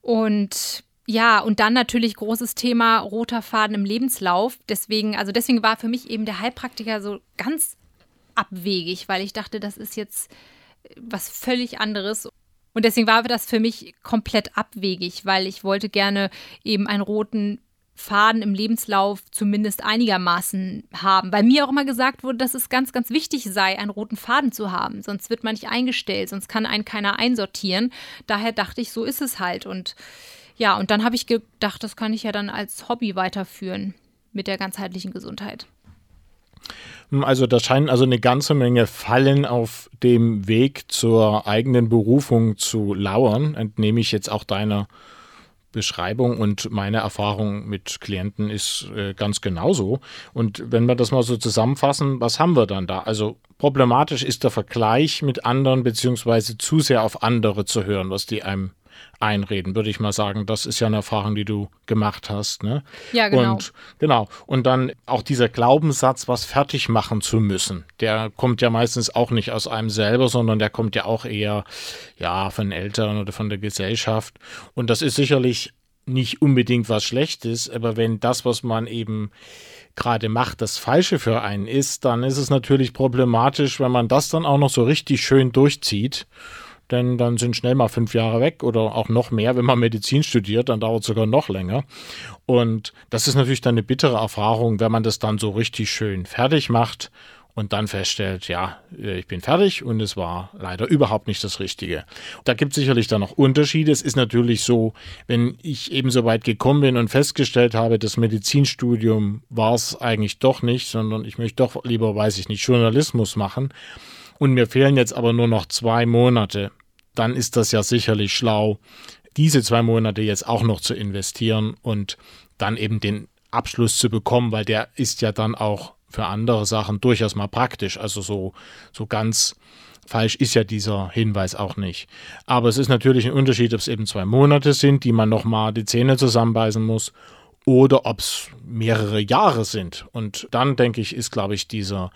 Und ja, und dann natürlich großes Thema roter Faden im Lebenslauf. Deswegen, also deswegen war für mich eben der Heilpraktiker so ganz abwegig, weil ich dachte, das ist jetzt was völlig anderes. Und deswegen war das für mich komplett abwegig, weil ich wollte gerne eben einen roten Faden im Lebenslauf zumindest einigermaßen haben. Weil mir auch immer gesagt wurde, dass es ganz, ganz wichtig sei, einen roten Faden zu haben. Sonst wird man nicht eingestellt, sonst kann einen keiner einsortieren. Daher dachte ich, so ist es halt. Und ja, und dann habe ich gedacht, das kann ich ja dann als Hobby weiterführen mit der ganzheitlichen Gesundheit. Also da scheinen also eine ganze Menge Fallen auf dem Weg zur eigenen Berufung zu lauern, entnehme ich jetzt auch deiner Beschreibung und meine Erfahrung mit Klienten ist äh, ganz genauso. Und wenn wir das mal so zusammenfassen, was haben wir dann da? Also problematisch ist der Vergleich mit anderen beziehungsweise zu sehr auf andere zu hören, was die einem einreden, würde ich mal sagen. Das ist ja eine Erfahrung, die du gemacht hast. Ne? Ja, genau. Und, genau. Und dann auch dieser Glaubenssatz, was fertig machen zu müssen, der kommt ja meistens auch nicht aus einem selber, sondern der kommt ja auch eher ja, von Eltern oder von der Gesellschaft. Und das ist sicherlich nicht unbedingt was Schlechtes, aber wenn das, was man eben gerade macht, das Falsche für einen ist, dann ist es natürlich problematisch, wenn man das dann auch noch so richtig schön durchzieht denn dann sind schnell mal fünf Jahre weg oder auch noch mehr, wenn man Medizin studiert, dann dauert es sogar noch länger. Und das ist natürlich dann eine bittere Erfahrung, wenn man das dann so richtig schön fertig macht und dann feststellt, ja, ich bin fertig und es war leider überhaupt nicht das Richtige. Da gibt es sicherlich dann noch Unterschiede. Es ist natürlich so, wenn ich eben so weit gekommen bin und festgestellt habe, das Medizinstudium war es eigentlich doch nicht, sondern ich möchte doch lieber, weiß ich nicht, Journalismus machen und mir fehlen jetzt aber nur noch zwei Monate, dann ist das ja sicherlich schlau, diese zwei Monate jetzt auch noch zu investieren und dann eben den Abschluss zu bekommen, weil der ist ja dann auch für andere Sachen durchaus mal praktisch. Also so, so ganz falsch ist ja dieser Hinweis auch nicht. Aber es ist natürlich ein Unterschied, ob es eben zwei Monate sind, die man nochmal die Zähne zusammenbeißen muss, oder ob es mehrere Jahre sind. Und dann, denke ich, ist, glaube ich, dieser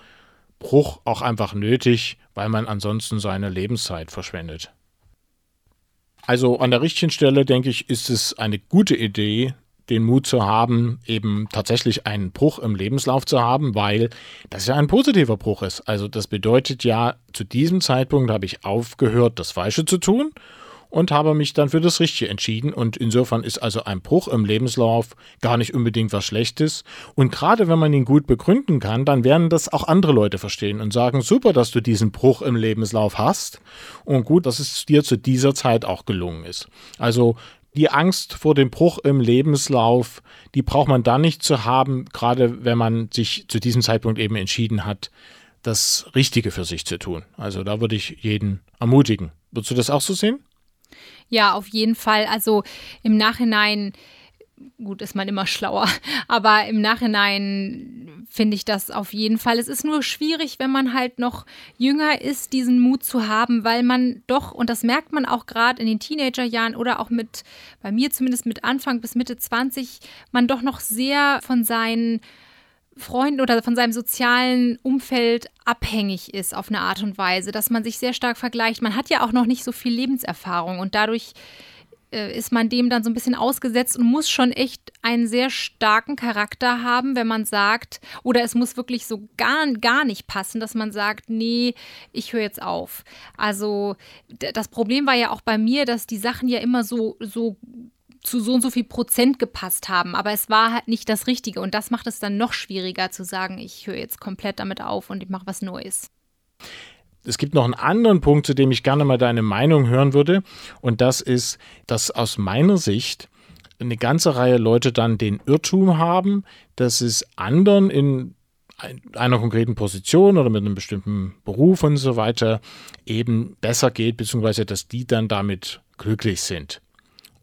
Bruch auch einfach nötig, weil man ansonsten seine Lebenszeit verschwendet. Also an der richtigen Stelle, denke ich, ist es eine gute Idee, den Mut zu haben, eben tatsächlich einen Bruch im Lebenslauf zu haben, weil das ja ein positiver Bruch ist. Also das bedeutet ja, zu diesem Zeitpunkt habe ich aufgehört, das Falsche zu tun und habe mich dann für das Richtige entschieden. Und insofern ist also ein Bruch im Lebenslauf gar nicht unbedingt was Schlechtes. Und gerade wenn man ihn gut begründen kann, dann werden das auch andere Leute verstehen und sagen, super, dass du diesen Bruch im Lebenslauf hast. Und gut, dass es dir zu dieser Zeit auch gelungen ist. Also die Angst vor dem Bruch im Lebenslauf, die braucht man dann nicht zu haben, gerade wenn man sich zu diesem Zeitpunkt eben entschieden hat, das Richtige für sich zu tun. Also da würde ich jeden ermutigen. Würdest du das auch so sehen? Ja, auf jeden Fall. Also im Nachhinein gut, ist man immer schlauer. Aber im Nachhinein finde ich das auf jeden Fall. Es ist nur schwierig, wenn man halt noch jünger ist, diesen Mut zu haben, weil man doch, und das merkt man auch gerade in den Teenagerjahren oder auch mit, bei mir zumindest mit Anfang bis Mitte 20, man doch noch sehr von seinen Freunden oder von seinem sozialen Umfeld abhängig ist auf eine Art und Weise, dass man sich sehr stark vergleicht. Man hat ja auch noch nicht so viel Lebenserfahrung und dadurch äh, ist man dem dann so ein bisschen ausgesetzt und muss schon echt einen sehr starken Charakter haben, wenn man sagt, oder es muss wirklich so gar, gar nicht passen, dass man sagt, nee, ich höre jetzt auf. Also das Problem war ja auch bei mir, dass die Sachen ja immer so, so zu so und so viel Prozent gepasst haben, aber es war halt nicht das Richtige und das macht es dann noch schwieriger zu sagen, ich höre jetzt komplett damit auf und ich mache was Neues es gibt noch einen anderen Punkt, zu dem ich gerne mal deine Meinung hören würde. Und das ist, dass aus meiner Sicht eine ganze Reihe Leute dann den Irrtum haben, dass es anderen in einer konkreten Position oder mit einem bestimmten Beruf und so weiter eben besser geht, beziehungsweise dass die dann damit glücklich sind.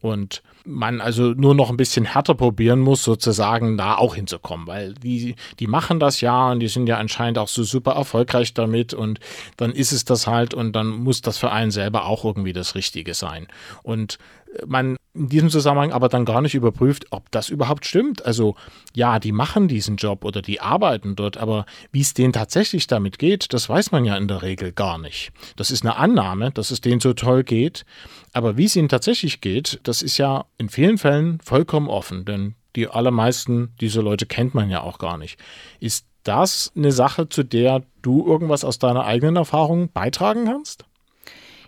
Und man also nur noch ein bisschen härter probieren muss, sozusagen da auch hinzukommen, weil die, die machen das ja und die sind ja anscheinend auch so super erfolgreich damit und dann ist es das halt und dann muss das für einen selber auch irgendwie das Richtige sein. Und man in diesem Zusammenhang aber dann gar nicht überprüft, ob das überhaupt stimmt. Also ja, die machen diesen Job oder die arbeiten dort, aber wie es denen tatsächlich damit geht, das weiß man ja in der Regel gar nicht. Das ist eine Annahme, dass es denen so toll geht, aber wie es ihnen tatsächlich geht, das ist ja in vielen Fällen vollkommen offen, denn die allermeisten dieser Leute kennt man ja auch gar nicht. Ist das eine Sache, zu der du irgendwas aus deiner eigenen Erfahrung beitragen kannst?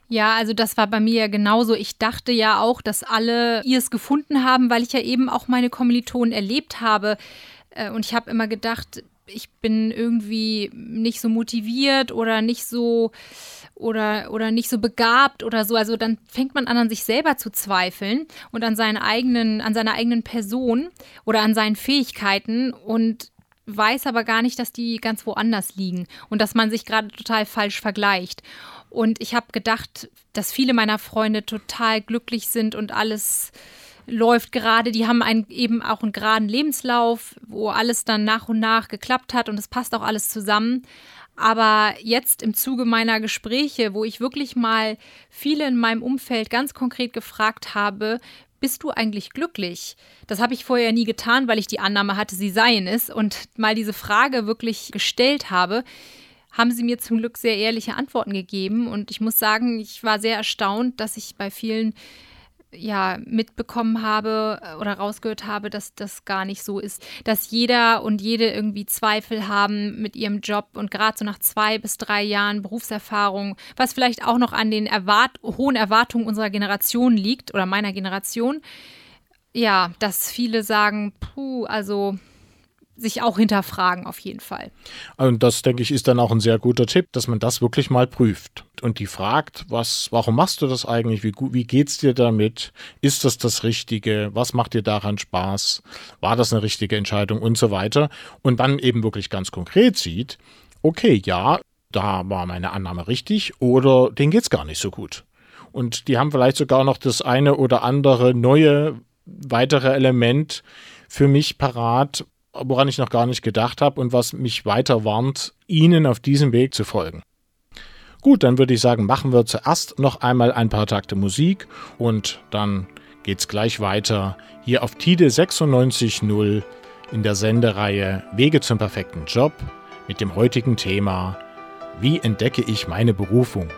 Ja, also das war bei mir ja genauso. Ich dachte ja auch, dass alle ihr es gefunden haben, weil ich ja eben auch meine Kommilitonen erlebt habe. Äh, und ich habe immer gedacht, ich bin irgendwie nicht so motiviert oder nicht so oder, oder nicht so begabt oder so. Also dann fängt man an, an sich selber zu zweifeln und an seinen eigenen, an seiner eigenen Person oder an seinen Fähigkeiten und weiß aber gar nicht, dass die ganz woanders liegen und dass man sich gerade total falsch vergleicht. Und ich habe gedacht, dass viele meiner Freunde total glücklich sind und alles läuft gerade. Die haben einen, eben auch einen geraden Lebenslauf, wo alles dann nach und nach geklappt hat und es passt auch alles zusammen. Aber jetzt im Zuge meiner Gespräche, wo ich wirklich mal viele in meinem Umfeld ganz konkret gefragt habe, bist du eigentlich glücklich? Das habe ich vorher nie getan, weil ich die Annahme hatte, sie seien es und mal diese Frage wirklich gestellt habe haben sie mir zum Glück sehr ehrliche Antworten gegeben. Und ich muss sagen, ich war sehr erstaunt, dass ich bei vielen ja mitbekommen habe äh, oder rausgehört habe, dass das gar nicht so ist, dass jeder und jede irgendwie Zweifel haben mit ihrem Job. Und gerade so nach zwei bis drei Jahren Berufserfahrung, was vielleicht auch noch an den Erwart hohen Erwartungen unserer Generation liegt oder meiner Generation, ja, dass viele sagen, puh, also sich auch hinterfragen, auf jeden Fall. Und das, denke ich, ist dann auch ein sehr guter Tipp, dass man das wirklich mal prüft und die fragt, was, warum machst du das eigentlich? Wie, wie geht's dir damit? Ist das das Richtige? Was macht dir daran Spaß? War das eine richtige Entscheidung und so weiter? Und dann eben wirklich ganz konkret sieht, okay, ja, da war meine Annahme richtig oder denen geht's gar nicht so gut. Und die haben vielleicht sogar noch das eine oder andere neue weitere Element für mich parat, woran ich noch gar nicht gedacht habe und was mich weiter warnt, Ihnen auf diesem Weg zu folgen. Gut, dann würde ich sagen, machen wir zuerst noch einmal ein paar Takte Musik und dann geht's gleich weiter hier auf TIDE 96.0 in der Sendereihe Wege zum perfekten Job mit dem heutigen Thema Wie entdecke ich meine Berufung?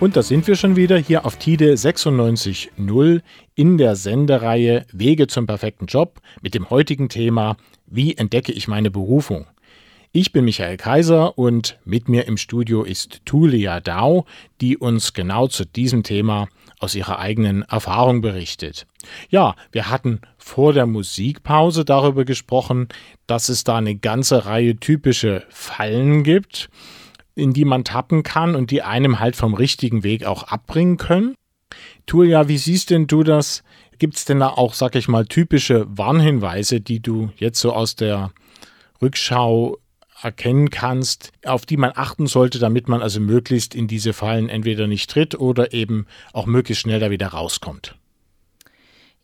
Und da sind wir schon wieder hier auf TIDE 96.0 in der Sendereihe Wege zum perfekten Job mit dem heutigen Thema Wie entdecke ich meine Berufung? Ich bin Michael Kaiser und mit mir im Studio ist Tulia Dau, die uns genau zu diesem Thema aus ihrer eigenen Erfahrung berichtet. Ja, wir hatten vor der Musikpause darüber gesprochen, dass es da eine ganze Reihe typische Fallen gibt in die man tappen kann und die einem halt vom richtigen Weg auch abbringen können. Tulia, wie siehst denn du das? Gibt es denn da auch, sag ich mal, typische Warnhinweise, die du jetzt so aus der Rückschau erkennen kannst, auf die man achten sollte, damit man also möglichst in diese Fallen entweder nicht tritt oder eben auch möglichst schnell da wieder rauskommt?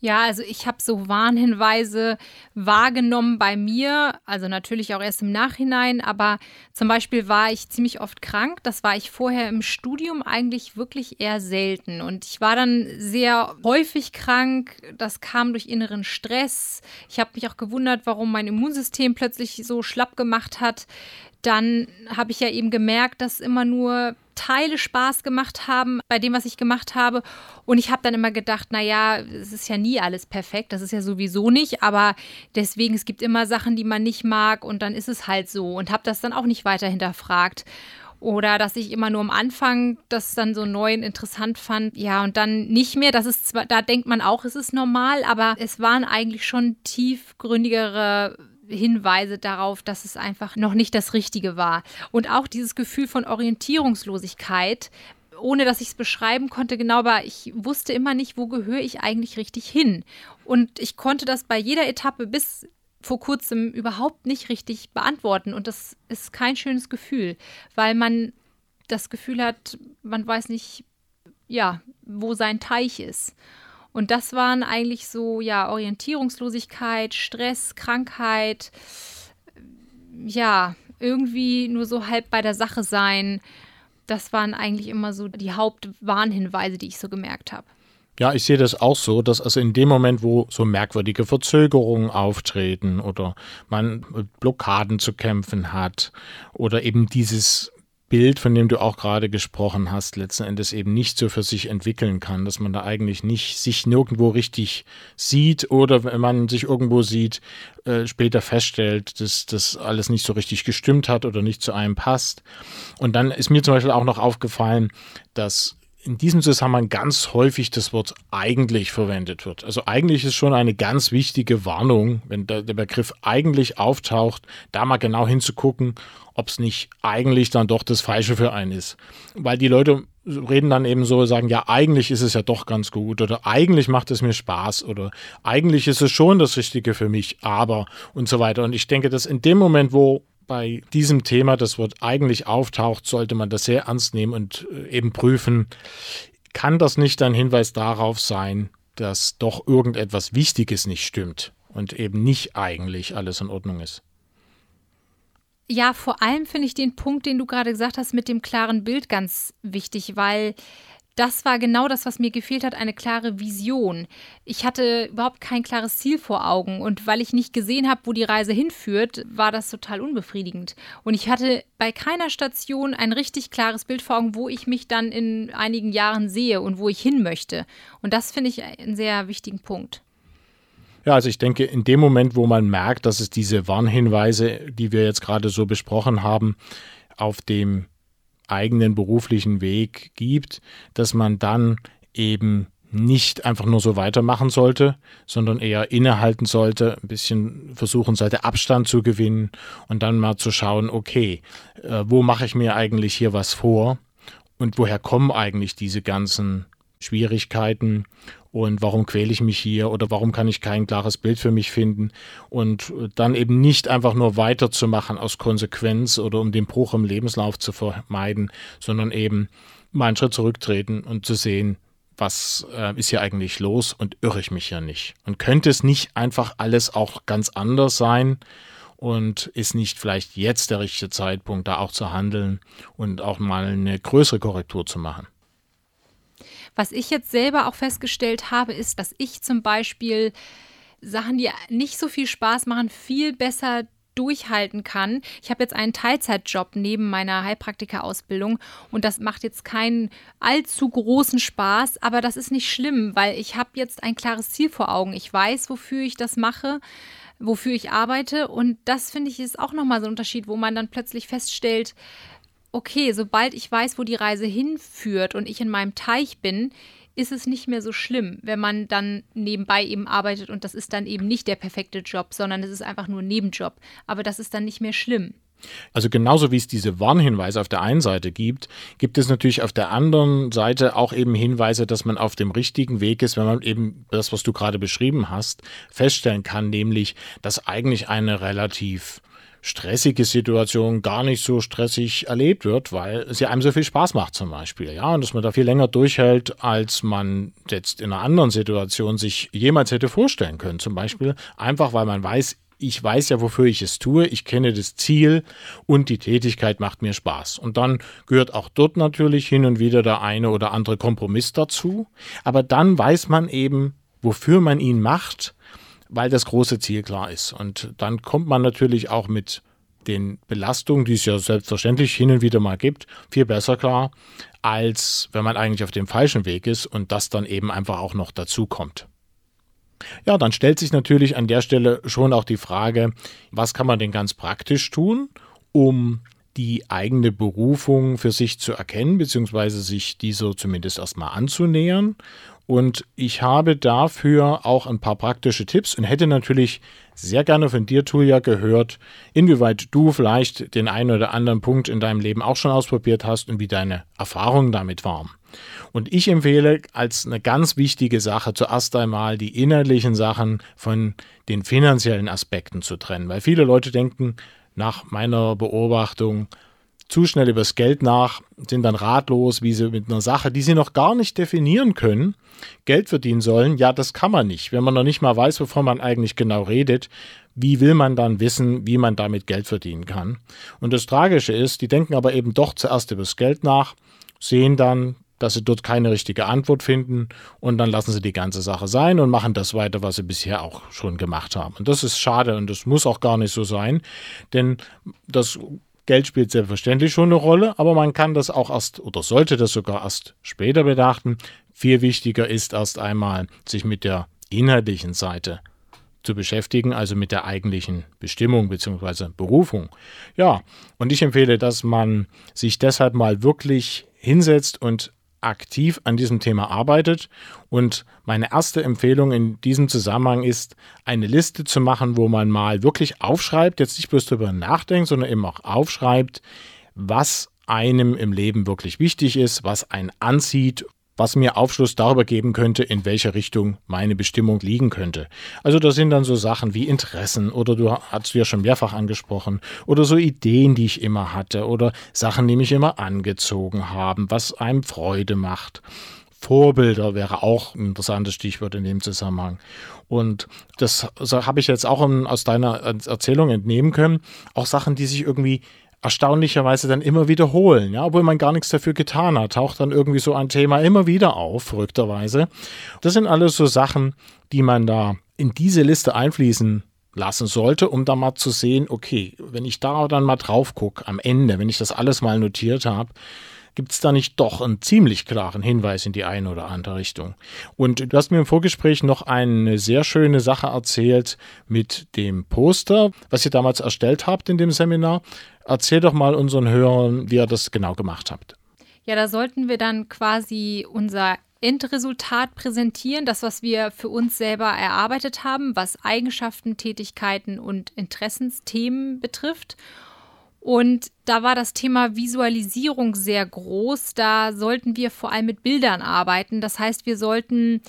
Ja, also ich habe so Warnhinweise wahrgenommen bei mir, also natürlich auch erst im Nachhinein, aber zum Beispiel war ich ziemlich oft krank. Das war ich vorher im Studium eigentlich wirklich eher selten. Und ich war dann sehr häufig krank. Das kam durch inneren Stress. Ich habe mich auch gewundert, warum mein Immunsystem plötzlich so schlapp gemacht hat dann habe ich ja eben gemerkt, dass immer nur Teile Spaß gemacht haben bei dem, was ich gemacht habe. Und ich habe dann immer gedacht, naja, es ist ja nie alles perfekt, das ist ja sowieso nicht, aber deswegen, es gibt immer Sachen, die man nicht mag und dann ist es halt so und habe das dann auch nicht weiter hinterfragt. Oder dass ich immer nur am Anfang das dann so neu und interessant fand, ja, und dann nicht mehr. Das ist zwar, da denkt man auch, es ist normal, aber es waren eigentlich schon tiefgründigere Hinweise darauf, dass es einfach noch nicht das Richtige war. Und auch dieses Gefühl von Orientierungslosigkeit, ohne dass ich es beschreiben konnte, genau, aber ich wusste immer nicht, wo gehöre ich eigentlich richtig hin. Und ich konnte das bei jeder Etappe bis vor kurzem überhaupt nicht richtig beantworten. Und das ist kein schönes Gefühl, weil man das Gefühl hat, man weiß nicht, ja, wo sein Teich ist. Und das waren eigentlich so, ja, Orientierungslosigkeit, Stress, Krankheit, ja, irgendwie nur so halb bei der Sache sein. Das waren eigentlich immer so die Hauptwarnhinweise, die ich so gemerkt habe. Ja, ich sehe das auch so, dass also in dem Moment, wo so merkwürdige Verzögerungen auftreten oder man mit Blockaden zu kämpfen hat oder eben dieses Bild, von dem du auch gerade gesprochen hast, letzten Endes eben nicht so für sich entwickeln kann, dass man da eigentlich nicht sich nirgendwo richtig sieht oder wenn man sich irgendwo sieht, äh, später feststellt, dass das alles nicht so richtig gestimmt hat oder nicht zu einem passt. Und dann ist mir zum Beispiel auch noch aufgefallen, dass in diesem Zusammenhang ganz häufig das Wort eigentlich verwendet wird. Also eigentlich ist schon eine ganz wichtige Warnung, wenn der, Begriff eigentlich auftaucht, da mal genau hinzugucken, ob es nicht eigentlich dann doch das Falsche für einen ist. Weil die Leute reden dann eben so, sagen, ja, eigentlich ist es ja doch ganz gut oder eigentlich macht es mir Spaß oder eigentlich ist es schon das Richtige für mich, aber und so weiter. Und ich denke, dass in dem Moment, wo bei diesem Thema das Wort eigentlich auftaucht, sollte man das sehr ernst nehmen und äh, eben prüfen, kann das nicht ein Hinweis darauf sein, dass doch irgendetwas Wichtiges nicht stimmt und eben nicht eigentlich alles in Ordnung ist. Ja, vor allem finde ich den Punkt, den du gerade gesagt hast, mit dem klaren Bild ganz wichtig, weil das war genau das, was mir gefehlt hat, eine klare Vision. Ich hatte überhaupt kein klares Ziel vor Augen und weil ich nicht gesehen habe, wo die Reise hinführt, war das total unbefriedigend. Und ich hatte bei keiner Station ein richtig klares Bild vor Augen, wo ich mich dann in einigen Jahren sehe und wo ich hin möchte. Und das finde ich einen sehr wichtigen Punkt. Ja, also ich denke, in dem Moment, wo man merkt, dass es diese Warnhinweise, die wir jetzt gerade so besprochen haben, auf dem eigenen beruflichen Weg gibt, dass man dann eben nicht einfach nur so weitermachen sollte, sondern eher innehalten sollte, ein bisschen versuchen sollte, Abstand zu gewinnen und dann mal zu schauen, okay, äh, wo mache ich mir eigentlich hier was vor und woher kommen eigentlich diese ganzen Schwierigkeiten und warum quäle ich mich hier oder warum kann ich kein klares Bild für mich finden und dann eben nicht einfach nur weiterzumachen aus Konsequenz oder um den Bruch im Lebenslauf zu vermeiden, sondern eben mal einen Schritt zurücktreten und zu sehen, was äh, ist hier eigentlich los und irre ich mich ja nicht. Und könnte es nicht einfach alles auch ganz anders sein? Und ist nicht vielleicht jetzt der richtige Zeitpunkt, da auch zu handeln und auch mal eine größere Korrektur zu machen? Was ich jetzt selber auch festgestellt habe, ist, dass ich zum Beispiel Sachen, die nicht so viel Spaß machen, viel besser durchhalten kann. Ich habe jetzt einen Teilzeitjob neben meiner Heilpraktika-Ausbildung und das macht jetzt keinen allzu großen Spaß, aber das ist nicht schlimm, weil ich habe jetzt ein klares Ziel vor Augen. Ich weiß, wofür ich das mache wofür ich arbeite. Und das finde ich ist auch nochmal so ein Unterschied, wo man dann plötzlich feststellt, okay, sobald ich weiß, wo die Reise hinführt und ich in meinem Teich bin, ist es nicht mehr so schlimm, wenn man dann nebenbei eben arbeitet und das ist dann eben nicht der perfekte Job, sondern es ist einfach nur ein Nebenjob. Aber das ist dann nicht mehr schlimm. Also genauso wie es diese Warnhinweise auf der einen Seite gibt, gibt es natürlich auf der anderen Seite auch eben Hinweise, dass man auf dem richtigen Weg ist, wenn man eben das, was du gerade beschrieben hast, feststellen kann, nämlich, dass eigentlich eine relativ stressige Situation gar nicht so stressig erlebt wird, weil sie einem so viel Spaß macht zum Beispiel. Ja, und dass man da viel länger durchhält, als man jetzt in einer anderen Situation sich jemals hätte vorstellen können. Zum Beispiel einfach, weil man weiß, ich weiß ja, wofür ich es tue, ich kenne das Ziel und die Tätigkeit macht mir Spaß. Und dann gehört auch dort natürlich hin und wieder der eine oder andere Kompromiss dazu. Aber dann weiß man eben, wofür man ihn macht, weil das große Ziel klar ist. Und dann kommt man natürlich auch mit den Belastungen, die es ja selbstverständlich hin und wieder mal gibt, viel besser klar, als wenn man eigentlich auf dem falschen Weg ist und das dann eben einfach auch noch dazu kommt. Ja, dann stellt sich natürlich an der Stelle schon auch die Frage, was kann man denn ganz praktisch tun, um die eigene Berufung für sich zu erkennen, beziehungsweise sich dieser zumindest erstmal anzunähern. Und ich habe dafür auch ein paar praktische Tipps und hätte natürlich sehr gerne von dir, Tulia, gehört, inwieweit du vielleicht den einen oder anderen Punkt in deinem Leben auch schon ausprobiert hast und wie deine Erfahrungen damit waren. Und ich empfehle als eine ganz wichtige Sache zuerst einmal die innerlichen Sachen von den finanziellen Aspekten zu trennen, weil viele Leute denken nach meiner Beobachtung zu schnell übers Geld nach, sind dann ratlos, wie sie mit einer Sache, die sie noch gar nicht definieren können, Geld verdienen sollen. Ja, das kann man nicht. Wenn man noch nicht mal weiß, wovon man eigentlich genau redet, wie will man dann wissen, wie man damit Geld verdienen kann? Und das Tragische ist, die denken aber eben doch zuerst übers Geld nach, sehen dann, dass sie dort keine richtige Antwort finden und dann lassen sie die ganze Sache sein und machen das weiter, was sie bisher auch schon gemacht haben. Und das ist schade und das muss auch gar nicht so sein, denn das Geld spielt selbstverständlich schon eine Rolle, aber man kann das auch erst oder sollte das sogar erst später bedachten. Viel wichtiger ist erst einmal, sich mit der inhaltlichen Seite zu beschäftigen, also mit der eigentlichen Bestimmung bzw. Berufung. Ja, und ich empfehle, dass man sich deshalb mal wirklich hinsetzt und aktiv an diesem Thema arbeitet. Und meine erste Empfehlung in diesem Zusammenhang ist, eine Liste zu machen, wo man mal wirklich aufschreibt, jetzt nicht bloß darüber nachdenkt, sondern eben auch aufschreibt, was einem im Leben wirklich wichtig ist, was einen anzieht, was mir Aufschluss darüber geben könnte, in welcher Richtung meine Bestimmung liegen könnte. Also das sind dann so Sachen wie Interessen oder du hast du ja schon mehrfach angesprochen oder so Ideen, die ich immer hatte oder Sachen, die mich immer angezogen haben, was einem Freude macht. Vorbilder wäre auch ein interessantes Stichwort in dem Zusammenhang. Und das habe ich jetzt auch aus deiner Erzählung entnehmen können. Auch Sachen, die sich irgendwie erstaunlicherweise dann immer wiederholen, ja, obwohl man gar nichts dafür getan hat, taucht dann irgendwie so ein Thema immer wieder auf, verrückterweise. Das sind alles so Sachen, die man da in diese Liste einfließen lassen sollte, um da mal zu sehen, okay, wenn ich da dann mal drauf gucke am Ende, wenn ich das alles mal notiert habe, gibt es da nicht doch einen ziemlich klaren Hinweis in die eine oder andere Richtung. Und du hast mir im Vorgespräch noch eine sehr schöne Sache erzählt mit dem Poster, was ihr damals erstellt habt in dem Seminar. Erzähl doch mal unseren Hörern, wie ihr das genau gemacht habt. Ja, da sollten wir dann quasi unser Endresultat präsentieren, das, was wir für uns selber erarbeitet haben, was Eigenschaften, Tätigkeiten und Interessensthemen betrifft. Und da war das Thema Visualisierung sehr groß. Da sollten wir vor allem mit Bildern arbeiten. Das heißt, wir sollten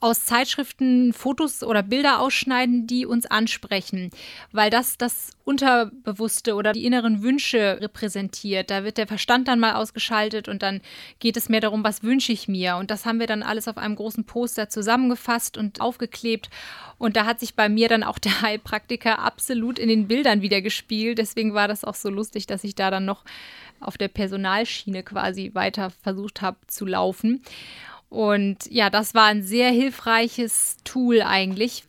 aus Zeitschriften Fotos oder Bilder ausschneiden, die uns ansprechen, weil das das Unterbewusste oder die inneren Wünsche repräsentiert. Da wird der Verstand dann mal ausgeschaltet und dann geht es mehr darum, was wünsche ich mir. Und das haben wir dann alles auf einem großen Poster zusammengefasst und aufgeklebt. Und da hat sich bei mir dann auch der Heilpraktiker absolut in den Bildern wieder gespielt. Deswegen war das auch so lustig, dass ich da dann noch auf der Personalschiene quasi weiter versucht habe zu laufen. Und ja, das war ein sehr hilfreiches Tool eigentlich,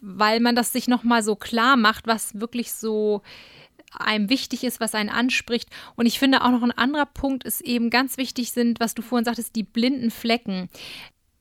weil man das sich nochmal so klar macht, was wirklich so einem wichtig ist, was einen anspricht. Und ich finde auch noch ein anderer Punkt ist eben ganz wichtig sind, was du vorhin sagtest, die blinden Flecken.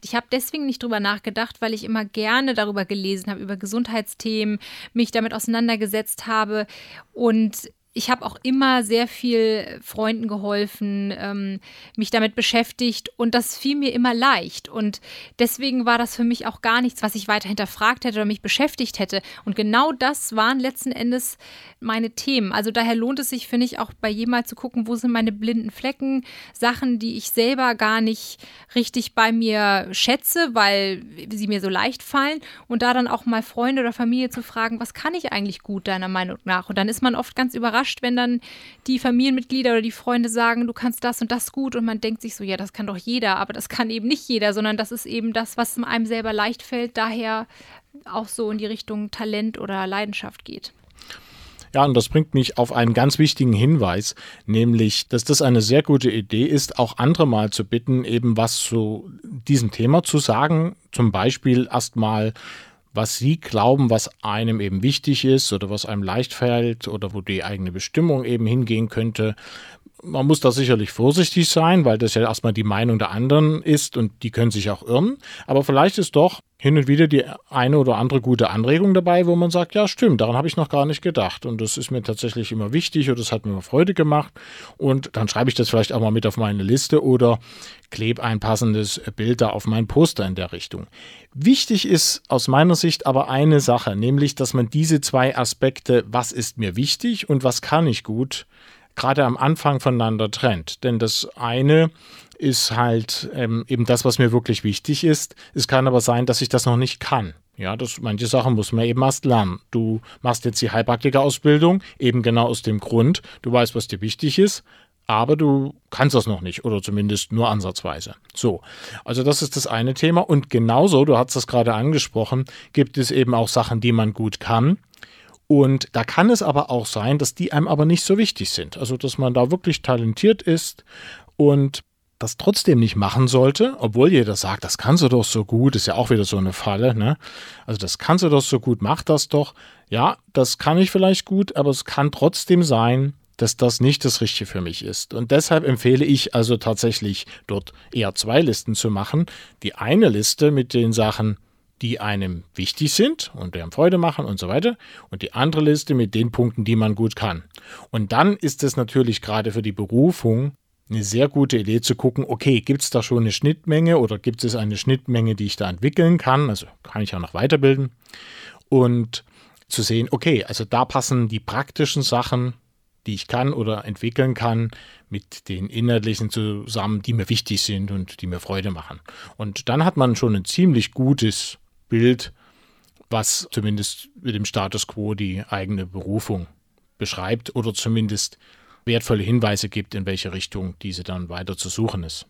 Ich habe deswegen nicht drüber nachgedacht, weil ich immer gerne darüber gelesen habe, über Gesundheitsthemen, mich damit auseinandergesetzt habe und ich habe auch immer sehr viel Freunden geholfen, ähm, mich damit beschäftigt und das fiel mir immer leicht. Und deswegen war das für mich auch gar nichts, was ich weiter hinterfragt hätte oder mich beschäftigt hätte. Und genau das waren letzten Endes meine Themen. Also daher lohnt es sich, finde ich, auch bei jedem mal zu gucken, wo sind meine blinden Flecken, Sachen, die ich selber gar nicht richtig bei mir schätze, weil sie mir so leicht fallen. Und da dann auch mal Freunde oder Familie zu fragen, was kann ich eigentlich gut deiner Meinung nach? Und dann ist man oft ganz überrascht überrascht, wenn dann die Familienmitglieder oder die Freunde sagen, du kannst das und das gut und man denkt sich so, ja, das kann doch jeder, aber das kann eben nicht jeder, sondern das ist eben das, was einem selber leicht fällt, daher auch so in die Richtung Talent oder Leidenschaft geht. Ja, und das bringt mich auf einen ganz wichtigen Hinweis, nämlich, dass das eine sehr gute Idee ist, auch andere mal zu bitten, eben was zu diesem Thema zu sagen. Zum Beispiel erstmal was sie glauben, was einem eben wichtig ist oder was einem leicht fällt oder wo die eigene Bestimmung eben hingehen könnte. Man muss da sicherlich vorsichtig sein, weil das ja erstmal die Meinung der anderen ist und die können sich auch irren. Aber vielleicht ist doch hin und wieder die eine oder andere gute Anregung dabei, wo man sagt, ja stimmt, daran habe ich noch gar nicht gedacht. Und das ist mir tatsächlich immer wichtig und das hat mir Freude gemacht. Und dann schreibe ich das vielleicht auch mal mit auf meine Liste oder klebe ein passendes Bild da auf mein Poster in der Richtung. Wichtig ist aus meiner Sicht aber eine Sache, nämlich, dass man diese zwei Aspekte, was ist mir wichtig und was kann ich gut, gerade am Anfang voneinander trennt. Denn das eine ist halt ähm, eben das, was mir wirklich wichtig ist. Es kann aber sein, dass ich das noch nicht kann. Ja, das, manche Sachen muss man eben erst lernen. Du machst jetzt die Heilpraktiker-Ausbildung, eben genau aus dem Grund, du weißt, was dir wichtig ist, aber du kannst das noch nicht oder zumindest nur ansatzweise. So, also das ist das eine Thema und genauso, du hast das gerade angesprochen, gibt es eben auch Sachen, die man gut kann und da kann es aber auch sein, dass die einem aber nicht so wichtig sind. Also, dass man da wirklich talentiert ist und das trotzdem nicht machen sollte, obwohl jeder sagt, das kannst du doch so gut, ist ja auch wieder so eine Falle, ne? Also das kannst du doch so gut, mach das doch. Ja, das kann ich vielleicht gut, aber es kann trotzdem sein, dass das nicht das Richtige für mich ist. Und deshalb empfehle ich also tatsächlich dort eher zwei Listen zu machen. Die eine Liste mit den Sachen, die einem wichtig sind und einem Freude machen und so weiter. Und die andere Liste mit den Punkten, die man gut kann. Und dann ist es natürlich gerade für die Berufung eine sehr gute Idee zu gucken, okay, gibt es da schon eine Schnittmenge oder gibt es eine Schnittmenge, die ich da entwickeln kann? Also kann ich auch noch weiterbilden. Und zu sehen, okay, also da passen die praktischen Sachen, die ich kann oder entwickeln kann, mit den inhaltlichen zusammen, die mir wichtig sind und die mir Freude machen. Und dann hat man schon ein ziemlich gutes Bild, was zumindest mit dem Status quo die eigene Berufung beschreibt oder zumindest wertvolle Hinweise gibt, in welche Richtung diese dann weiter zu suchen ist.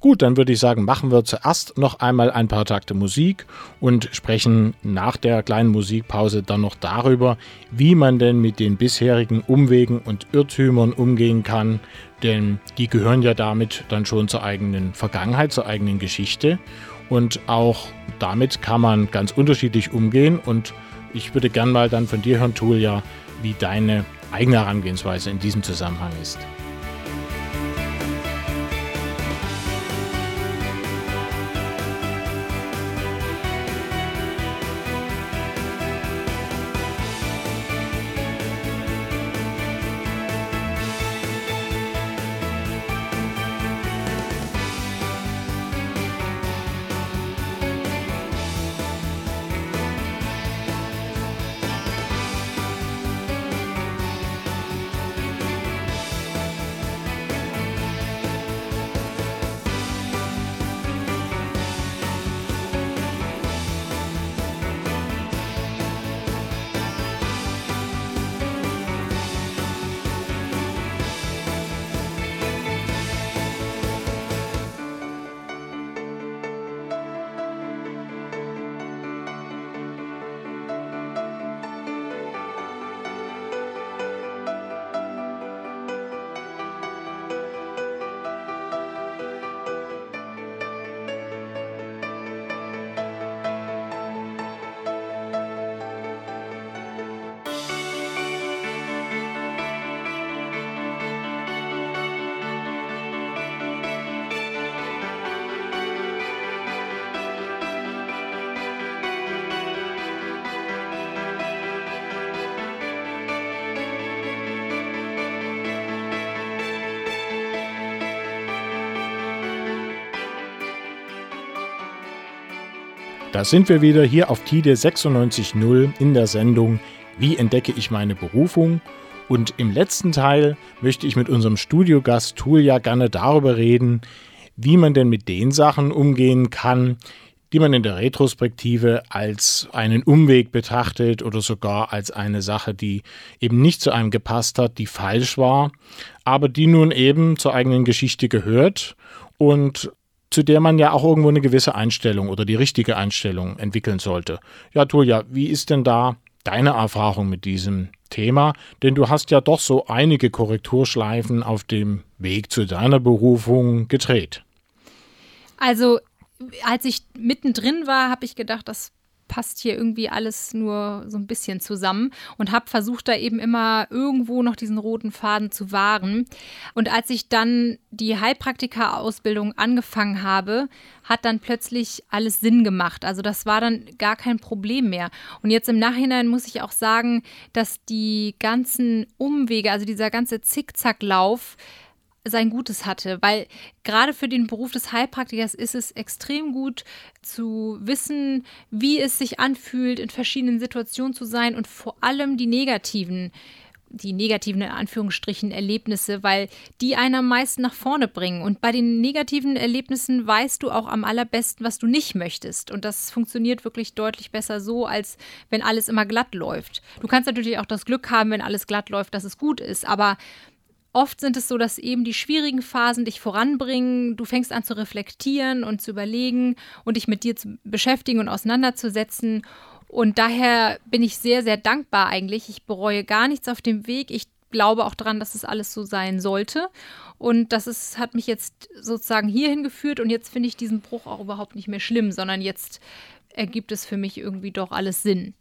Gut, dann würde ich sagen, machen wir zuerst noch einmal ein paar Takte Musik und sprechen nach der kleinen Musikpause dann noch darüber, wie man denn mit den bisherigen Umwegen und Irrtümern umgehen kann, denn die gehören ja damit dann schon zur eigenen Vergangenheit, zur eigenen Geschichte und auch damit kann man ganz unterschiedlich umgehen. Und ich würde gern mal dann von dir hören, Tulia, wie deine eigene Herangehensweise in diesem Zusammenhang ist. Da sind wir wieder hier auf TIDE 96.0 in der Sendung Wie entdecke ich meine Berufung? Und im letzten Teil möchte ich mit unserem Studiogast Tulja gerne darüber reden, wie man denn mit den Sachen umgehen kann, die man in der Retrospektive als einen Umweg betrachtet oder sogar als eine Sache, die eben nicht zu einem gepasst hat, die falsch war, aber die nun eben zur eigenen Geschichte gehört und zu der man ja auch irgendwo eine gewisse Einstellung oder die richtige Einstellung entwickeln sollte. Ja, Tulja, wie ist denn da deine Erfahrung mit diesem Thema? Denn du hast ja doch so einige Korrekturschleifen auf dem Weg zu deiner Berufung gedreht. Also als ich mittendrin war, habe ich gedacht, das passt hier irgendwie alles nur so ein bisschen zusammen und habe versucht, da eben immer irgendwo noch diesen roten Faden zu wahren. Und als ich dann die Heilpraktika-Ausbildung angefangen habe, hat dann plötzlich alles Sinn gemacht. Also das war dann gar kein Problem mehr. Und jetzt im Nachhinein muss ich auch sagen, dass die ganzen Umwege, also dieser ganze Zickzacklauf, sein Gutes hatte, weil gerade für den Beruf des Heilpraktikers ist es extrem gut zu wissen, wie es sich anfühlt, in verschiedenen Situationen zu sein und vor allem die negativen die negativen in Anführungsstrichen Erlebnisse, weil die einen am meisten nach vorne bringen. Und bei den negativen Erlebnissen weißt du auch am allerbesten, was du nicht möchtest. Und das funktioniert wirklich deutlich besser so, als wenn alles immer glatt läuft. Du kannst natürlich auch das Glück haben, wenn alles glatt läuft, dass es gut ist. Aber Oft sind es so, dass eben die schwierigen Phasen dich voranbringen. Du fängst an zu reflektieren und zu überlegen und dich mit dir zu beschäftigen und auseinanderzusetzen. Und daher bin ich sehr, sehr dankbar eigentlich. Ich bereue gar nichts auf dem Weg. Ich glaube auch daran, dass es alles so sein sollte. Und das ist, hat mich jetzt sozusagen hierhin geführt. Und jetzt finde ich diesen Bruch auch überhaupt nicht mehr schlimm, sondern jetzt ergibt es für mich irgendwie doch alles Sinn.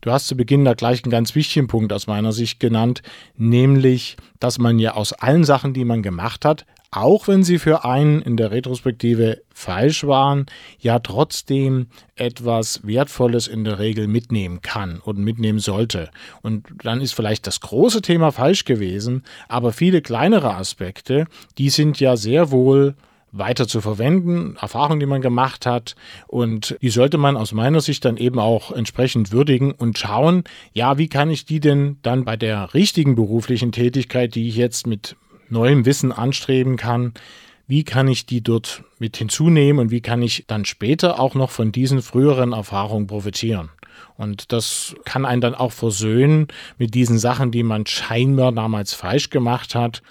Du hast zu Beginn da gleich einen ganz wichtigen Punkt aus meiner Sicht genannt, nämlich, dass man ja aus allen Sachen, die man gemacht hat, auch wenn sie für einen in der Retrospektive falsch waren, ja trotzdem etwas Wertvolles in der Regel mitnehmen kann und mitnehmen sollte. Und dann ist vielleicht das große Thema falsch gewesen, aber viele kleinere Aspekte, die sind ja sehr wohl weiter zu verwenden, Erfahrungen, die man gemacht hat. Und die sollte man aus meiner Sicht dann eben auch entsprechend würdigen und schauen, ja, wie kann ich die denn dann bei der richtigen beruflichen Tätigkeit, die ich jetzt mit neuem Wissen anstreben kann, wie kann ich die dort mit hinzunehmen und wie kann ich dann später auch noch von diesen früheren Erfahrungen profitieren. Und das kann einen dann auch versöhnen mit diesen Sachen, die man scheinbar damals falsch gemacht hat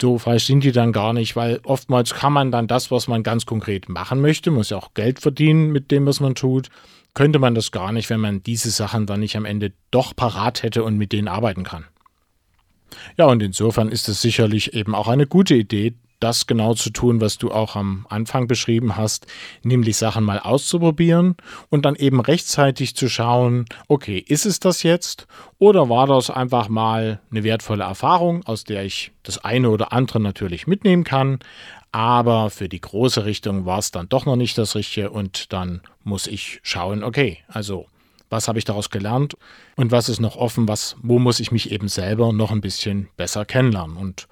so falsch sind die dann gar nicht, weil oftmals kann man dann das, was man ganz konkret machen möchte, muss ja auch Geld verdienen mit dem, was man tut, könnte man das gar nicht, wenn man diese Sachen dann nicht am Ende doch parat hätte und mit denen arbeiten kann. Ja, und insofern ist es sicherlich eben auch eine gute Idee, das genau zu tun, was du auch am Anfang beschrieben hast, nämlich Sachen mal auszuprobieren und dann eben rechtzeitig zu schauen, okay, ist es das jetzt? Oder war das einfach mal eine wertvolle Erfahrung, aus der ich das eine oder andere natürlich mitnehmen kann, aber für die große Richtung war es dann doch noch nicht das Richtige und dann muss ich schauen, okay, also was habe ich daraus gelernt und was ist noch offen, was, wo muss ich mich eben selber noch ein bisschen besser kennenlernen? Und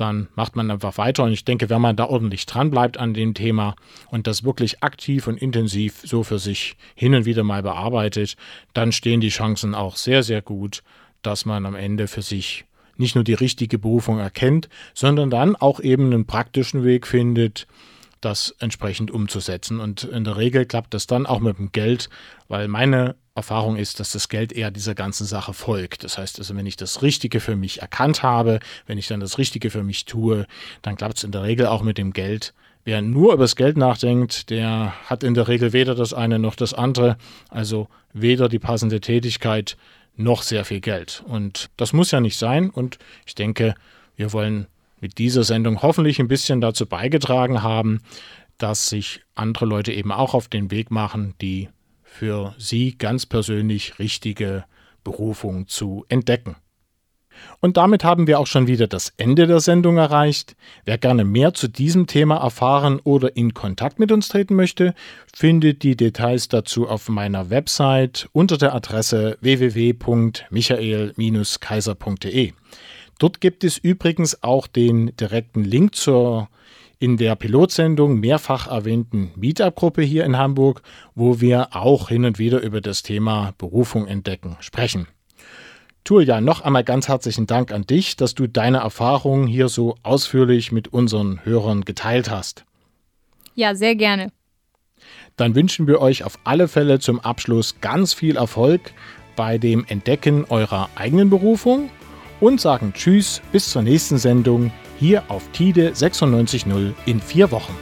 dann macht man einfach weiter. Und ich denke, wenn man da ordentlich dran bleibt an dem Thema und das wirklich aktiv und intensiv so für sich hin und wieder mal bearbeitet, dann stehen die Chancen auch sehr, sehr gut, dass man am Ende für sich nicht nur die richtige Berufung erkennt, sondern dann auch eben einen praktischen Weg findet, das entsprechend umzusetzen. Und in der Regel klappt das dann auch mit dem Geld, weil meine Erfahrung ist, dass das Geld eher dieser ganzen Sache folgt. Das heißt also, wenn ich das Richtige für mich erkannt habe, wenn ich dann das Richtige für mich tue, dann klappt es in der Regel auch mit dem Geld. Wer nur über das Geld nachdenkt, der hat in der Regel weder das eine noch das andere, also weder die passende Tätigkeit noch sehr viel Geld. Und das muss ja nicht sein. Und ich denke, wir wollen mit dieser Sendung hoffentlich ein bisschen dazu beigetragen haben, dass sich andere Leute eben auch auf den Weg machen, die für sie ganz persönlich richtige Berufung zu entdecken. Und damit haben wir auch schon wieder das Ende der Sendung erreicht. Wer gerne mehr zu diesem Thema erfahren oder in Kontakt mit uns treten möchte, findet die Details dazu auf meiner Website unter der Adresse www.michael-kaiser.de. Dort gibt es übrigens auch den direkten Link zur in der Pilotsendung mehrfach erwähnten Meetup-Gruppe hier in Hamburg, wo wir auch hin und wieder über das Thema Berufung entdecken sprechen. Tulja, noch einmal ganz herzlichen Dank an dich, dass du deine Erfahrungen hier so ausführlich mit unseren Hörern geteilt hast. Ja, sehr gerne. Dann wünschen wir euch auf alle Fälle zum Abschluss ganz viel Erfolg bei dem Entdecken eurer eigenen Berufung und sagen Tschüss bis zur nächsten Sendung hier auf TIDE 96.0 in vier Wochen.